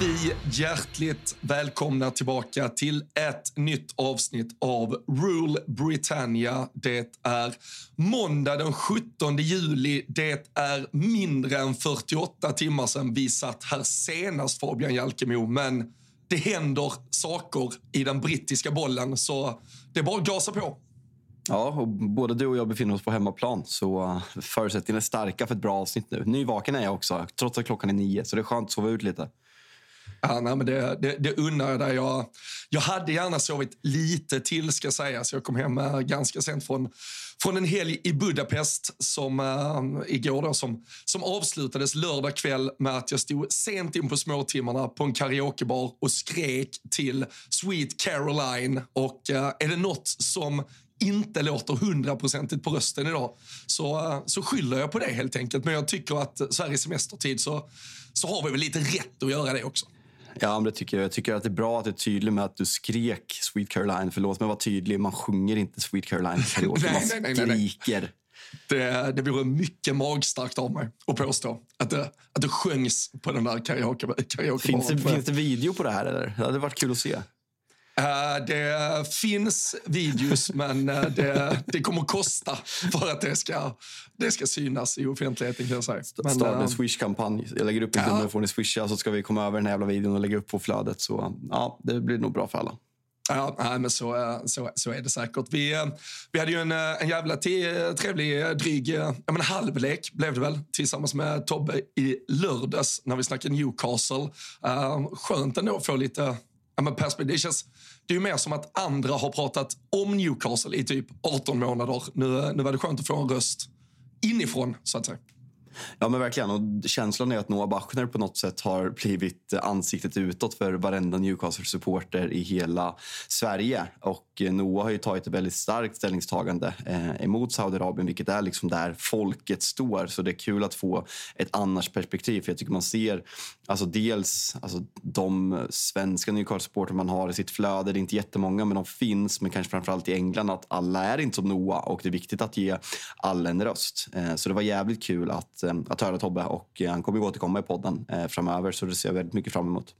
Vi hjärtligt välkomna tillbaka till ett nytt avsnitt av Rule Britannia. Det är måndag den 17 juli. Det är mindre än 48 timmar sedan vi satt här senast, Fabian Jalkemo. Men det händer saker i den brittiska bollen, så det är bara att gasa på. Ja, och både du och jag befinner oss på hemmaplan. Så eh, förutsättningarna är starka för ett bra avsnitt nu. Nyvaken är jag också, trots att klockan är nio. Så det är skönt att sova ut lite. Ja, nej, men det, det, det unnar jag dig. Jag, jag hade gärna sovit lite till, ska sägas. Jag kom hem äh, ganska sent från, från en helg i Budapest som, äh, igår då, som, som avslutades lördag kväll med att jag stod sent in på småtimmarna på en karaokebar och skrek till Sweet Caroline. Och äh, är det något som inte låter hundraprocentigt på rösten idag så, så skyller jag på det helt enkelt. Men jag tycker att så här i semestertid så, så har vi väl lite rätt att göra det också. Ja, men det tycker jag. jag tycker att det är bra att du är tydlig med att du skrek Sweet Caroline. För låt mig vara tydlig, man sjunger inte Sweet Caroline karaoke. Nej, Man nej, nej, nej, skriker. Det, det vore mycket magstarkt av mig att påstå att det, att det sjöngs på den där karaoke, karaoke Finns det, finns det video på det här? Eller? Det hade varit kul att se. Eh, det finns videos, men eh, det, det kommer att kosta för att det ska, det ska synas i offentligheten. Kan jag säga. Men, Starta eh, en Swish-kampanj. Jag lägger upp en Ja. får ni swisha så ska vi komma över den här jävla videon och lägga upp på flödet. Så ja, det blir nog bra för alla. Ja, nej, men så, eh, så, så är det säkert. Vi, eh, vi hade ju en, eh, en jävla trevlig eh, dryg eh, ja, men halvlek, blev det väl, tillsammans med Tobbe i lördags när vi snackade Newcastle. Uh, skönt ändå att få lite men perspektiv. Det, känns, det är ju mer som att andra har pratat om Newcastle i typ 18 månader. Nu, eh, nu var det skönt att få en röst inifrån, så att säga. Ja, men verkligen. Och känslan är att Noah Bachner på något sätt har blivit ansiktet utåt för varenda Newcastle-supporter i hela Sverige. Och eh, Noah har ju tagit ett väldigt starkt ställningstagande eh, emot Saudiarabien, vilket är liksom där folket står. Så det är kul att få ett annars perspektiv. För jag tycker man ser alltså dels alltså, de svenska Newcastle-supporter man har i sitt flöde. Det är inte jättemånga, men de finns. Men kanske framförallt i England att alla är inte som Noah och det är viktigt att ge alla en röst. Eh, så det var jävligt kul att, Eh, att höra Tobbe och eh, han kommer ju återkomma i podden eh, framöver så det ser jag väldigt mycket fram emot.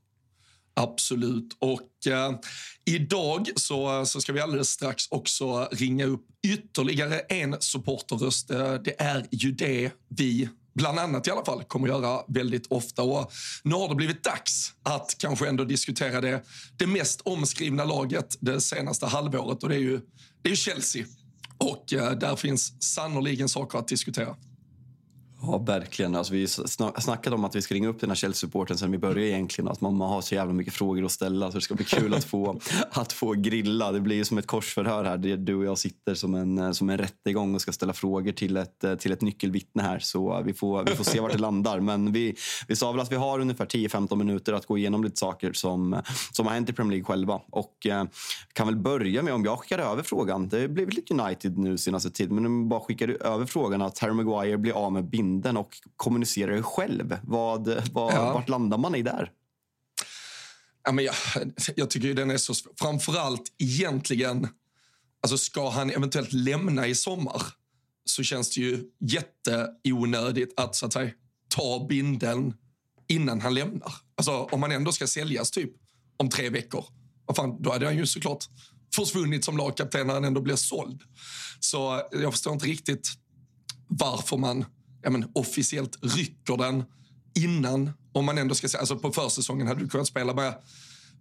Absolut. Och eh, idag så, så ska vi alldeles strax också ringa upp ytterligare en supporterröst. Det är ju det vi bland annat i alla fall kommer göra väldigt ofta. Och nu har det blivit dags att kanske ändå diskutera det, det mest omskrivna laget det senaste halvåret och det är ju, det är ju Chelsea. Och eh, där finns sannoliken saker att diskutera. Ja, verkligen. Alltså, vi sna- snackade om att vi ska ringa upp den här Chelsea-supporten sen vi började egentligen. Att man, har så jävla mycket frågor att ställa så det ska bli kul att få, att få grilla. Det blir som ett korsförhör här. Du och jag sitter som en, som en rättegång och ska ställa frågor till ett, till ett nyckelvittne här. Så vi får, vi får se vart det landar. Men vi, vi sa väl att vi har ungefär 10-15 minuter att gå igenom lite saker som, som har hänt i Premier League själva. Och eh, kan väl börja med om jag skickar över frågan. Det blev lite United nu senaste tiden. Men om bara skickar över frågan att Harry Maguire blir av med bindel binden och kommunicerar det själv. Vad, vad, ja. Vart landar man i där? Ja, men jag, jag tycker den är så Framförallt egentligen, alltså ska han eventuellt lämna i sommar så känns det ju jätteonödigt att, så att säga, ta binden innan han lämnar. Alltså om han ändå ska säljas typ om tre veckor, vad fan, då hade han ju såklart försvunnit som lagkapten när han ändå blir såld. Så jag förstår inte riktigt varför man ja, men, officiellt rycker den innan. Om man ändå ska säga, alltså på försäsongen hade du kunnat spela med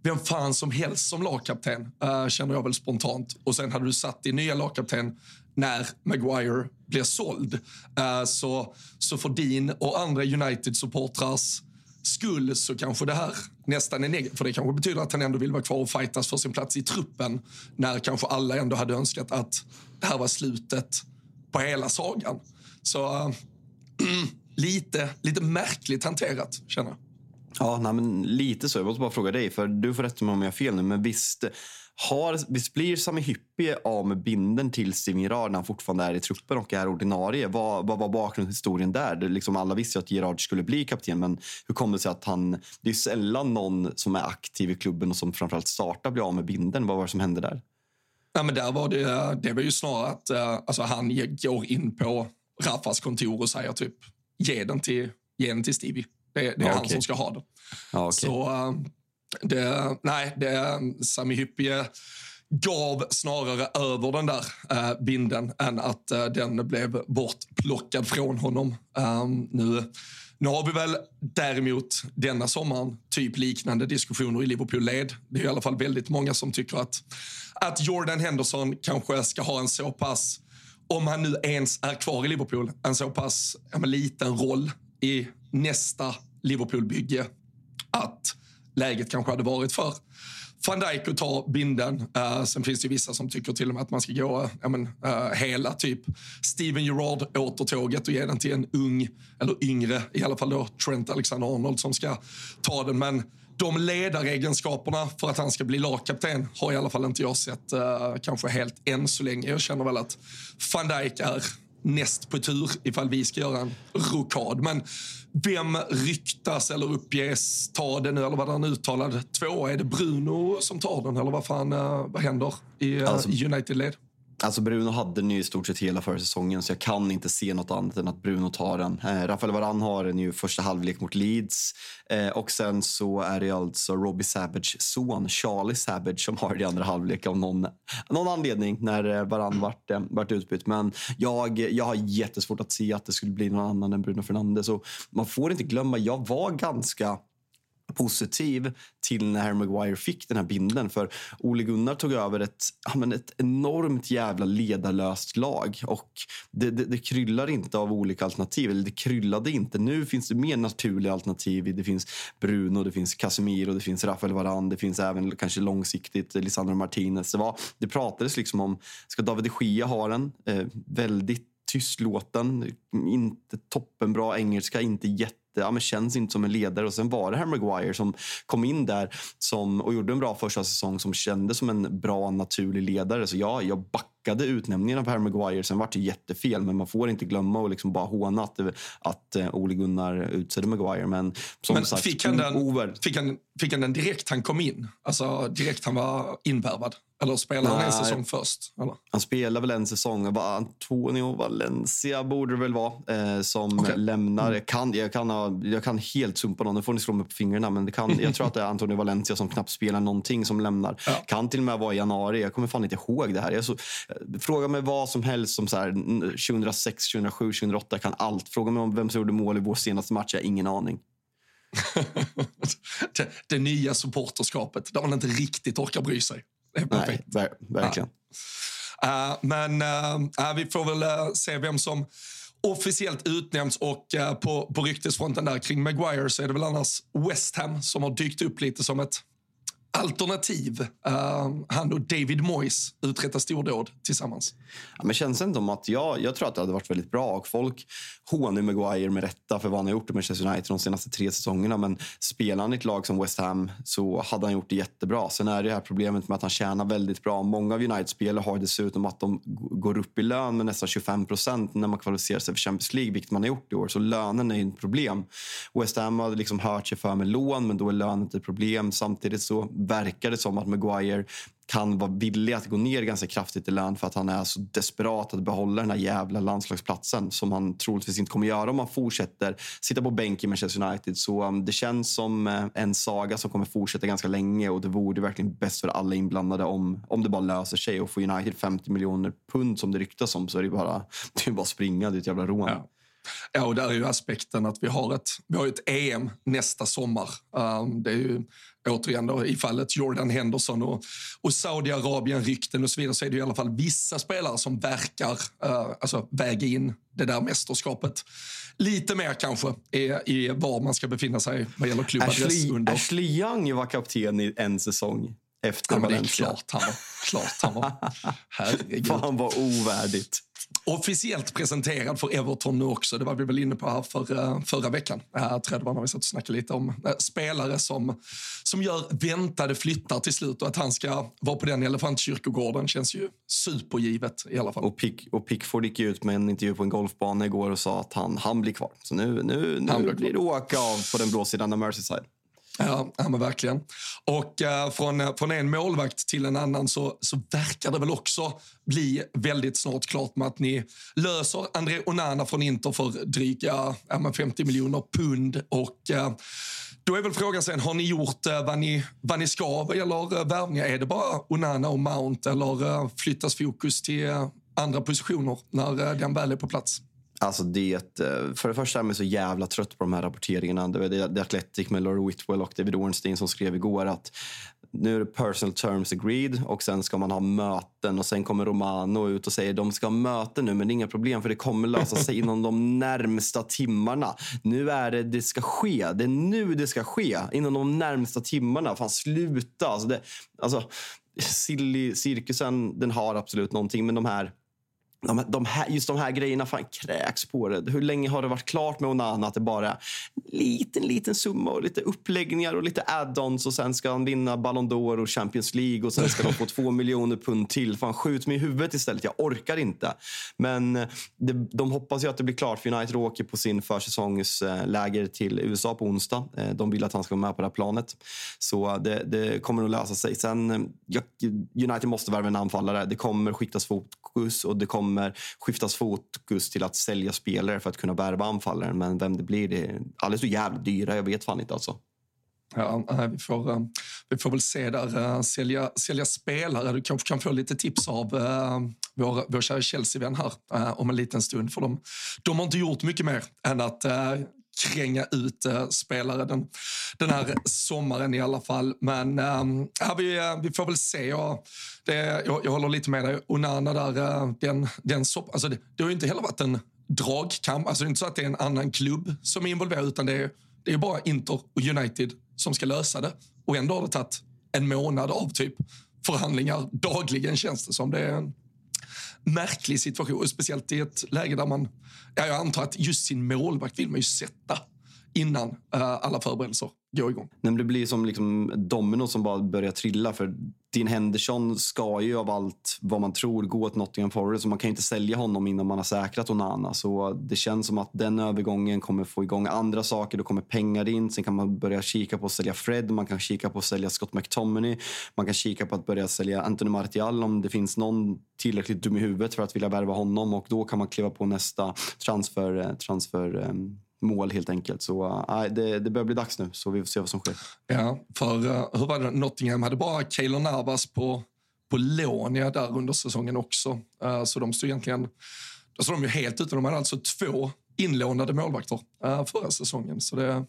vem fan som helst som lagkapten, uh, känner jag väl spontant. Och sen hade du satt din nya lagkapten när Maguire blir såld. Uh, så, så för din och andra United-supportrars skull så kanske det här nästan är negativt. För det kanske betyder att han ändå vill vara kvar och fightas för sin plats i truppen. När kanske alla ändå hade önskat att det här var slutet på hela sagan. Så uh, lite, lite märkligt hanterat, känner jag. Ja, nej, men lite så. Jag måste bara fråga dig, för du får rätta mig om jag har fel nu, men visst, har, visst blir Sami Hyppie av med binden till Gerrard när han fortfarande är i truppen och är ordinarie? Vad, vad var bakgrundshistorien där? Det, liksom alla visste att Gerrard skulle bli kapten, men hur kom det sig att han... Det är sällan någon som är aktiv i klubben och som framförallt startar blir av med binden. Vad var det som hände där? Ja, men där var det, det var ju snarare att uh, alltså, han går in på Raffas kontor och säger typ ge den till, ge den till Stevie. Det, det är okay. han som ska ha den. okay. Så uh, det, nej, det, Sami Hyppie gav snarare över den där uh, binden än att uh, den blev bortplockad från honom. Um, nu, nu har vi väl däremot denna sommaren typ liknande diskussioner i Liverpool-led. Det är i alla fall väldigt många som tycker att, att Jordan Henderson kanske ska ha en så pass, om han nu ens är kvar i Liverpool, en så pass ja, liten roll i nästa Liverpool-bygge att läget kanske hade varit för van Dijk att ta binden. Uh, sen finns det vissa som tycker till och med att man ska gå uh, men, uh, hela typ Steven Gerrard återtåget och ge den till en ung, eller yngre, i alla fall då Trent Alexander-Arnold som ska ta den. Men de ledaregenskaperna för att han ska bli lagkapten har i alla fall inte jag sett uh, kanske helt än så länge. Jag känner väl att van Dijk är näst på tur ifall vi ska göra en rokad. Men vem ryktas eller uppges ta den nu, eller vad han uttalad? Två, är det Bruno som tar den eller vad fan, uh, vad händer i, uh, alltså, United-led? Alltså Bruno hade den ju i stort sett hela förra säsongen så jag kan inte se något annat än att Bruno tar den. Eh, Rafael Varan har den ju första halvlek mot Leeds eh, och sen så är det alltså Robbie Savage son Charlie Savage som har det i andra halvlek av någon, någon anledning när eh, Varan vart, eh, vart utbytt. Men jag, jag har jättesvårt att se att det skulle bli någon annan än Bruno Fernandes och man får inte glömma, jag var ganska positiv till när Harry Maguire fick den här binden. För Ole Gunnar tog över ett, men ett enormt jävla ledarlöst lag. Och det, det, det, kryllar inte av olika alternativ. Eller det kryllade inte. Nu finns det mer naturliga alternativ. Det finns Bruno, det finns Casemiro, det finns Rafael Varane. Det finns även kanske långsiktigt Lisandro Martinez. Det, var, det pratades liksom om, ska David de Gea ha den? Eh, väldigt tystlåten, inte toppenbra engelska, inte jätte ja, men känns inte som en ledare. Och Sen var det Harry Maguire som kom in där som, och gjorde en bra första säsong som kändes som en bra, naturlig ledare. Så ja, jag backade utnämningen av Harry Maguire. Sen var det jättefel, men man får inte glömma och liksom bara håna att, att uh, Ole Gunnar utsedde Maguire. Men som men sagt, fick han, den, fick, han, fick han den direkt han kom in? Alltså direkt han var invärvad? Eller spelade han en säsong först? Eller? Han spelade väl en säsong. Antonio Valencia borde det väl vara eh, som okay. lämnar. Jag kan, jag, kan ha, jag kan helt sumpa någon, nu får ni slå mig på fingrarna. Men det kan, jag tror att det är Antonio Valencia som knappt spelar någonting som lämnar. Ja. Kan till och med vara i januari. Jag kommer fan inte ihåg det här. Jag så, eh, fråga mig vad som helst som så här, 2006, 2007, 2008. Jag kan allt. Fråga mig om vem som gjorde mål i vår senaste match. Jag har ingen aning. det, det nya supporterskapet där man inte riktigt orkar bry sig. Nej, ver verkligen. Ja. Uh, men uh, vi får väl uh, se vem som officiellt utnämnts, och eh, på, på ryktesfronten där kring Maguire så är det väl annars West Ham som har dykt upp lite som ett alternativ. Uh, han och David Moyes uträttar stordåd tillsammans. Ja, men känns det inte om att jag, jag tror att det hade varit väldigt bra och folk hånar Maguire med rätta för vad han har gjort i Manchester United de senaste tre säsongerna. Men spelar han i ett lag som West Ham så hade han gjort det jättebra. Sen är det här problemet med att han tjänar väldigt bra. Många av United-spelare har dessutom att de går upp i lön med nästan 25 procent när man kvalificerar sig för Champions League, vilket man har gjort i år. Så lönen är ett problem. West Ham har liksom hört sig för med lån, men då är lönen ett problem. Samtidigt så verkar det som att Maguire kan vara villig att gå ner ganska kraftigt i lön för att han är så desperat att behålla den här jävla landslagsplatsen som han troligtvis inte kommer göra om han fortsätter sitta på bänk i Manchester United. Så um, det känns som eh, en saga som kommer fortsätta ganska länge och det vore verkligen bäst för alla inblandade om, om det bara löser sig och får United 50 miljoner pund som det ryktas om så är det bara, det är bara springa, det är ett jävla rån. Ja. Ja, och där är ju aspekten att vi har ett, vi har ett EM nästa sommar. Um, det är ju återigen då, i fallet Jordan Henderson och, och Saudiarabien-rykten och så vidare så är det i alla fall vissa spelare som verkar uh, alltså väga in det där mästerskapet lite mer kanske i, i var man ska befinna sig vad gäller klubbadress. Ashley, under. Ashley Young var kapten i en säsong efter ja, men det är Valencia. klart han var. Klart han var. Herregud. Fan vad ovärdigt. Officiellt presenterad för Everton nu också. Det var vi väl inne på här för, eh, förra veckan. Jag tror det var när vi satt och snackade lite om eh, spelare som, som gör väntade flyttar till slut och att han ska vara på den elefantkyrkogården känns ju supergivet i alla fall. Och, Pick, och Pickford gick ut med en intervju på en golfbana igår och sa att han, han blir kvar. Så nu, nu, Han nu blir blir det åka av på den blå sidan av Merseyside. Ja, ja men verkligen. Och eh, från, eh, från en målvakt till en annan så, så verkar det väl också bli väldigt snart klart med att ni löser André Onana från Inter för dryga ja, 50 miljoner pund. Och eh, då är väl frågan sen, har ni gjort eh, vad, ni, vad ni ska vad gäller eh, värvningar? Är det bara Onana och Mount eller eh, flyttas fokus till eh, andra positioner när eh, den väl är på plats? Alltså det, eh, för det första är jag så jävla trött på de här rapporteringarna. Det var det, det Athletic med Laura Whitwell och David Ornstein som skrev igår att nu är det personal terms agreed och sen ska man ha möten och sen kommer Romano ut och säger de ska ha möten nu men det är inga problem för det kommer lösa sig inom de närmsta timmarna. Nu är det det ska ske. Det är nu det ska ske. Inom de närmsta timmarna. Fan sluta. Alltså, det, alltså silly cirkusen den har absolut någonting men de här de, de här, just de här grejerna fan kräks på det. Hur länge har det varit klart med Onana att det bara är en liten, liten summa och lite uppläggningar och lite add-ons och sen ska han vinna Ballon d'Or och Champions League och sen ska de få två miljoner pund till. Fan, skjut mig i huvudet istället. Jag orkar inte. Men eh, det, de hoppas ju att det blir klart för United åker på sin försäsongsläger till USA på onsdag. Eh, De vill att han ska vara med på det här planet. Så det, det kommer att lösa sig. Sen, eh, United måste värva en anfallare. Det kommer skiktas fokus och det kommer kommer skiftas fokus till att sälja spelare för att kunna värva anfallaren. Men vem det blir, det är alldeles så jävla dyra. Jag vet fan inte alltså. Ja, vi, får, eh, vi får väl se där. Eh, sälja, sälja spelare. Du kanske kan få lite tips av eh, vår, vår kära Chelsea-vän här om en liten stund. För de, de har inte gjort mycket mer än att kränga ut eh, spelare den, den här sommaren i alla fall. Men ehm, eh, vi, vi får väl se. Jag, det, jag, jag håller lite med dig. Onana där, eh, den, den sopp, alltså det, det har ju inte heller varit en dragkamp. Alltså det är inte så att det är en annan klubb som är involverad utan det är, det är bara Inter och United som ska lösa det. Och ändå har det tagit en månad av typ förhandlingar dagligen känns det som. Det är en märklig situation. Och speciellt i ett läge där man, ja, jag antar att just sin målvakt vill man ju sätta innan uh, alla förberedelser går igång. Nej, men det blir som liksom domino som bara börjar trilla. För Dean Henderson ska ju av allt vad man tror gå till Nottingham Forest. Så man kan ju inte sälja honom innan man har säkrat Onana. Så det känns som att den övergången kommer få igång andra saker. Då kommer pengar in. Sen kan man börja kika på att sälja Fred. Man kan kika på att sälja Scott McTominay. Man kan kika på att börja sälja Anthony Martial om det finns någon tillräckligt dum i huvudet för att vilja värva honom. Och då kan man kliva på nästa transfer, eh, transfer eh, mål helt enkelt. Så äh, det, det börjar bli dags nu, så vi får se vad som sker. Ja, för uh, hur var det? Nottingham hade bara Keylor Navas på, på lån ja, där under säsongen också. Uh, så de stod egentligen då stod de är helt ute. De hade alltså två inlånade målvakter uh, förra säsongen. Så det,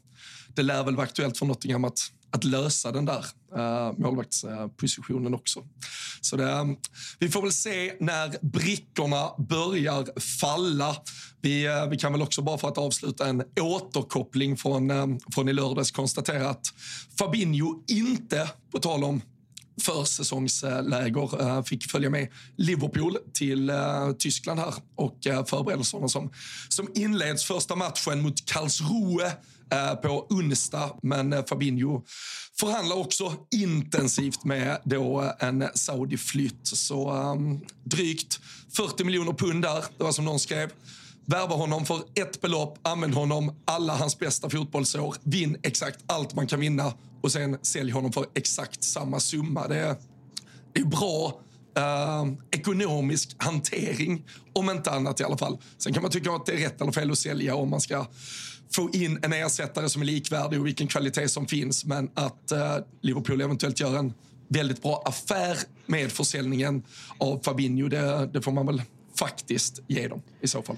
det lär väl vara aktuellt för Nottingham att, att lösa den där uh, målvaktspositionen också. Så det, eh, vi får väl se när brickorna börjar falla. Vi, uh, vi kan väl också bara för att avsluta en återkoppling från, från i lördags konstatera att Fabinho inte, på tal om försäsongsläger. Fick följa med Liverpool till Tyskland här och förberedelserna som, som inleds första matchen mot Karlsruhe Eh, på onsdag. Men eh, Fabinho förhandlar också intensivt med då eh, en Saudi-flytt. Så um, drygt 40 miljoner pund där, det var som någon skrev. Värva honom för ett belopp, använd honom alla hans bästa fotbollsår, vinn exakt allt man kan vinna och sen sälj honom för exakt samma summa. Det är, det är bra eh, ekonomisk hantering, om inte annat i alla fall. Sen kan man tycka att det är rätt eller fel att sälja om man ska få in en ersättare som är likvärdig och vilken kvalitet som finns. Men att eh, Liverpool eventuellt gör en väldigt bra affär med försäljningen av Fabinho, det, det får man väl faktiskt ge dem i så fall.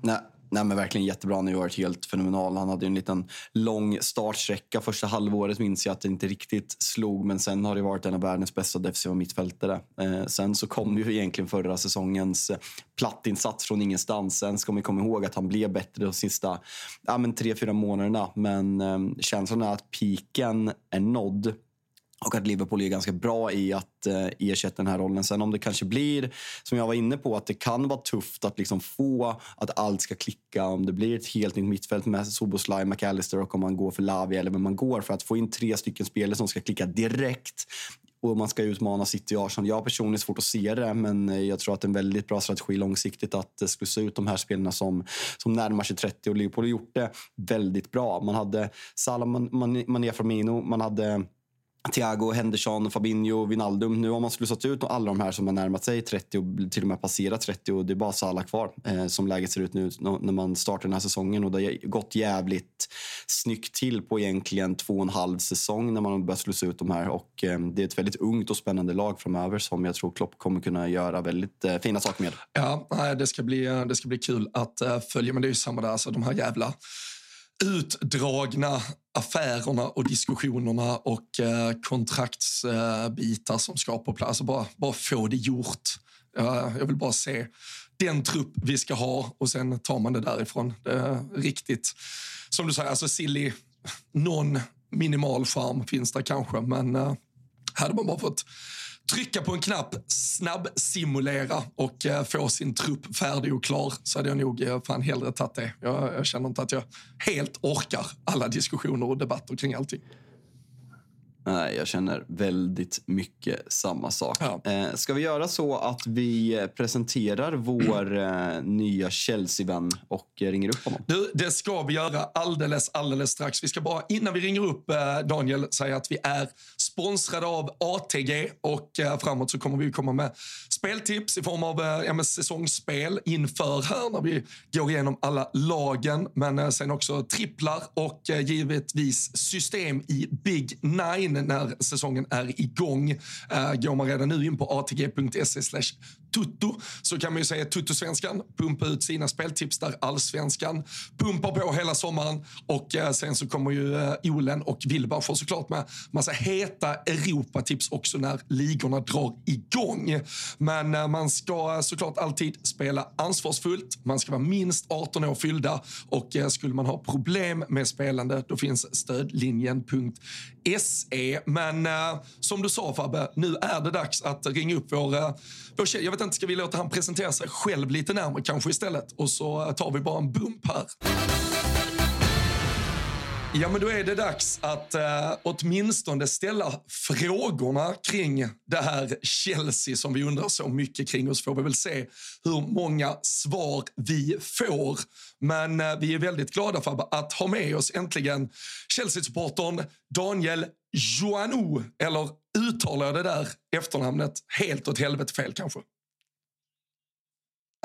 Nej, Nej, men verkligen jättebra. Han har varit helt fenomenal. Han hade en liten lång startsträcka. Första halvåret minns jag att det inte riktigt slog, men sen har det varit en av världens bästa defensiva mittfältare. Eh, sen så kom ju egentligen förra säsongens eh, plattinsats från ingenstans. Sen ska man komma ihåg att han blev bättre de sista ja, men tre, fyra månaderna. Men eh, känslan är att piken är nådd och att Liverpool är ganska bra i att eh, ersätta den här rollen. Sen om det kanske blir, som jag var inne på, att det kan vara tufft att liksom få att allt ska klicka. Om det blir ett helt nytt mittfält med Soboslaj, McAllister och om man går för Lavi eller vem man går för att få in tre stycken spelare som ska klicka direkt och man ska utmana City och Arsenal. Jag har personligen svårt att se det, men eh, jag tror att det är en väldigt bra strategi långsiktigt att eh, slussa ut de här spelarna som, som närmar sig 30 och Liverpool har gjort det väldigt bra. Man hade Salah, Mané, Firmino, man hade Thiago, Henderson, Fabinho, Vinaldum. Nu har man slussat ut alla de här som har närmat sig 30 och till och med passerat 30 och det är bara Salah kvar eh, som läget ser ut nu när man startar den här säsongen. Och det har gått jävligt snyggt till på egentligen två och en halv säsong när man har börjat slussa ut de här. Och eh, det är ett väldigt ungt och spännande lag framöver som jag tror Klopp kommer kunna göra väldigt eh, fina saker med. Ja, det ska bli, eh, det ska bli kul att uh, följa. Men det är ju samma där, alltså de här jävla utdragna affärerna och diskussionerna och eh, kontraktsbitar eh, som ska på plats. Bara, bara få det gjort. Uh, jag vill bara se den trupp vi ska ha och sen tar man det därifrån. Det är riktigt, som du säger, alltså silly, någon minimal charm finns det kanske, men uh, hade man bara fått trycka på en knapp, snabbsimulera och eh, få sin trupp färdig och klar så hade jag nog eh, fan hellre tagit det. Jag, jag känner inte att jag helt orkar alla diskussioner och debatter kring allting. Nej, jag känner väldigt mycket samma sak. Ja. Eh, ska vi göra så att vi presenterar vår eh, nya Chelsea-vän och ringer upp honom? Du, det ska vi göra alldeles, alldeles strax. Vi ska bara, innan vi ringer upp eh, Daniel, säga att vi är sponsrade av ATG och eh, framåt så kommer vi komma med speltips i form av eh, säsongsspel inför här när vi går igenom alla lagen, men eh, sen också tripplar och eh, givetvis system i Big Nine när säsongen är igång. Eh, går man redan nu in på atg.se Tutto så kan man ju säga Tuttosvenskan, pumpa ut sina speltips där allsvenskan pumpar på hela sommaren och eh, sen så kommer ju eh, Olen och Wilbach såklart med massa heta Europatips också när ligorna drar igång. Men eh, man ska såklart alltid spela ansvarsfullt. Man ska vara minst 18 år fyllda och eh, skulle man ha problem med spelande då finns stödlinjen.se. Men eh, som du sa Fabbe, nu är det dags att ringa upp vår, eh, vår tjej. Jag vet inte, ska vi låta han presentera sig själv lite närmare kanske istället? Och så tar vi bara en bump här. Ja, men då är det dags att eh, åtminstone ställa frågorna kring det här Chelsea som vi undrar så mycket kring. Och så får vi väl se hur många svar vi får. Men eh, vi är väldigt glada för att ha med oss äntligen Chelsea-supportern Daniel Joannou. Eller uttalar jag det där efternamnet helt åt helvete fel kanske?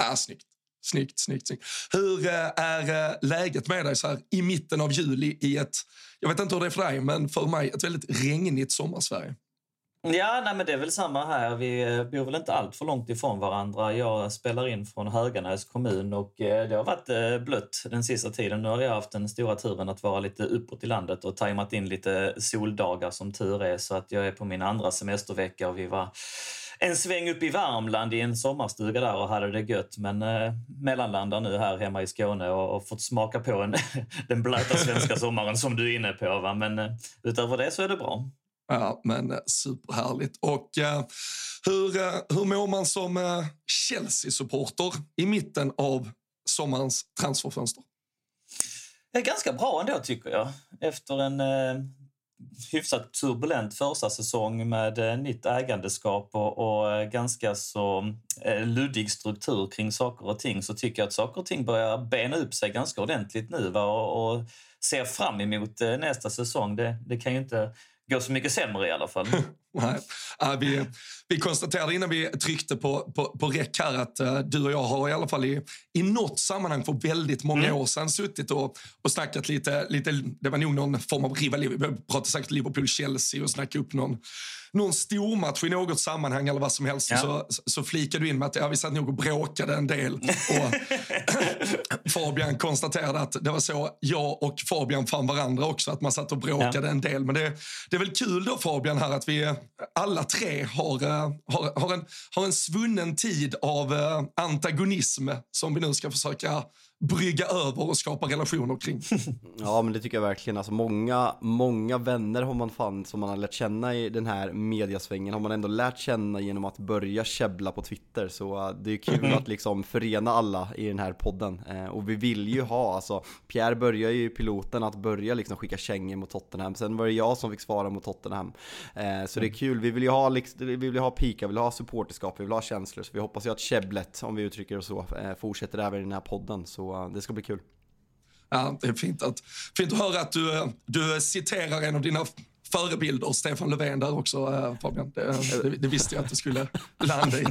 Ah, snyggt. Snyggt, snyggt, snyggt. Hur eh, är eh, läget med dig så här i mitten av juli i ett, jag vet inte hur det är för dig, men för mig ett väldigt regnigt sommarsverige? Ja, nej, men det är väl samma här. Vi eh, bor väl inte allt för långt ifrån varandra. Jag spelar in från Höganäs kommun och det har varit blött den sista tiden. Nu har jag haft den stora turen att vara lite uppåt i landet och tajmat in lite soldagar som tur är. Så att jag är på min andra semestervecka och vi var en sväng upp i Värmland i en sommarstuga där och hade det gött. Men eh, mellanlandar nu här hemma i Skåne och, och fått smaka på en, den blöta svenska sommaren som du är inne på. Va? Men eh, utöver det så är det bra. Ja, men eh, superhärligt. Och eh, hur, eh, hur mår man som eh, Chelsea-supporter i mitten av sommarens transferfönster? Det är ganska bra ändå tycker jag. Efter en eh, hyfsat turbulent första säsong med eh, nytt ägandeskap och, och eh, ganska så eh, luddig struktur kring saker och ting så tycker jag att saker och ting börjar bena upp sig ganska ordentligt nu va? Och, och ser fram emot nästa säsong. Det, det kan ju inte gå så mycket sämre i alla fall. Nej. Ja, vi, vi konstaterade innan vi tryckte på, på, på räck här att uh, du och jag har i alla fall i, i något sammanhang för väldigt många mm. år sedan suttit och, och snackat lite, lite, det var nog någon form av rivalitet, vi pratade säkert Liverpool-Chelsea och snackat upp någon, någon stormatch i något sammanhang eller vad som helst. Ja. Så, så flikade du in med att ja, vi satt nog och bråkade en del. Och Fabian konstaterade att det var så jag och Fabian fann varandra också, att man satt och bråkade ja. en del. Men det, det är väl kul då Fabian här att vi alla tre har, eh, har, har, en, har en svunnen tid av eh, antagonism som vi nu ska försöka brygga över och skapa relationer kring. Ja men det tycker jag verkligen. Alltså många, många vänner har man fan som man har lärt känna i den här mediasvängen har man ändå lärt känna genom att börja käbbla på Twitter. Så uh, det är kul mm. att liksom förena alla i den här podden. Uh, och vi vill ju ha, alltså Pierre börjar ju piloten att börja liksom skicka kängor mot Tottenham. Sen var det jag som fick svara mot Tottenham. Uh, så det är mm. kul. Vi vill ju ha, liksom, vi vill ha pika, vi vill ha supporterskap, vi vill ha känslor. Så vi hoppas ju att käbblet, om vi uttrycker det så, fortsätter även i den här podden. Så det ska bli kul. Ja, det är fint att, fint att höra att du, du citerar en av dina förebilder, Stefan Löfven där också äh, Fabian. Det, det, det, visste jag att det skulle landa i.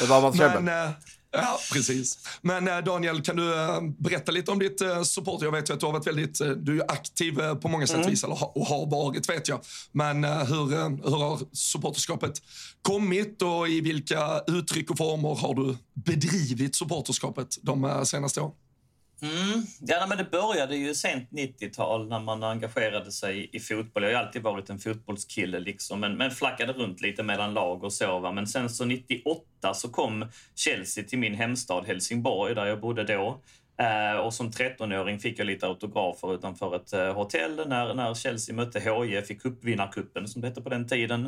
det var Men, äh, Ja, precis. Men äh, Daniel, kan du äh, berätta lite om ditt äh, support? Jag vet ju att du har varit väldigt du är aktiv på många sätt mm. vis, eller, och har varit vet jag. Men hur, hur har supporterskapet kommit och i vilka uttryck och former har du bedrivit supporterskapet de senaste åren? Mm. Ja, men det började ju sent 90-tal när man engagerade sig i fotboll. Jag har alltid varit en fotbollskille, liksom, men, men flackade runt lite mellan lag och så. Va? Men sen så 98 så kom Chelsea till min hemstad Helsingborg, där jag bodde då. Eh, och som 13-åring fick jag lite autografer utanför ett eh, hotell när, när Chelsea mötte HIF i cupvinnarcupen, som det hette på den tiden.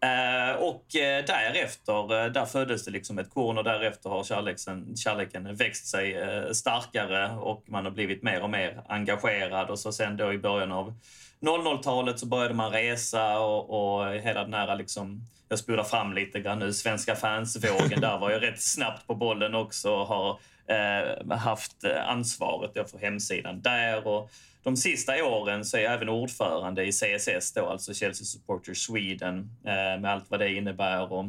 Eh, och därefter, där föddes det liksom ett korn och därefter har kärleken, kärleken växt sig starkare och man har blivit mer och mer engagerad. Och så sen då i början av 00-talet så började man resa och, och hela den här liksom, jag spolar fram lite grann nu, svenska fansvågen, där var jag rätt snabbt på bollen också och har Eh, haft eh, ansvaret för hemsidan där. Och, de sista åren så är jag även ordförande i CSS, då, alltså Chelsea Supporters Sweden, eh, med allt vad det innebär. Och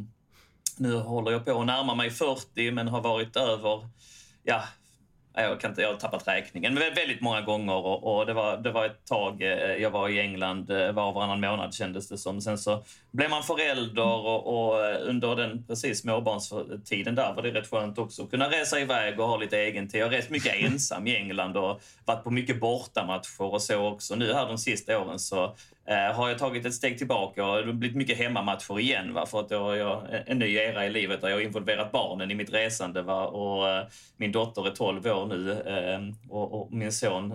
nu håller jag på att närma mig 40 men har varit över ja, jag, kan inte, jag har tappat räkningen, men väldigt många gånger. Och, och, det, var, det var ett tag, eh, jag var i England eh, var och varannan månad kändes det som. Sen så blev man förälder och, och eh, under den precis småbarnstiden där var det rätt skönt också att kunna resa iväg och ha lite egen tid. Jag har rest mycket ensam i England och varit på mycket bortamatcher och så också. Nu här de sista åren så har jag tagit ett steg tillbaka och det har blivit mycket hemmamatcher igen. Va? För att jag har en ny era i livet där jag har involverat barnen i mitt resande. Va? Och, uh, min dotter är 12 år nu uh, och, min son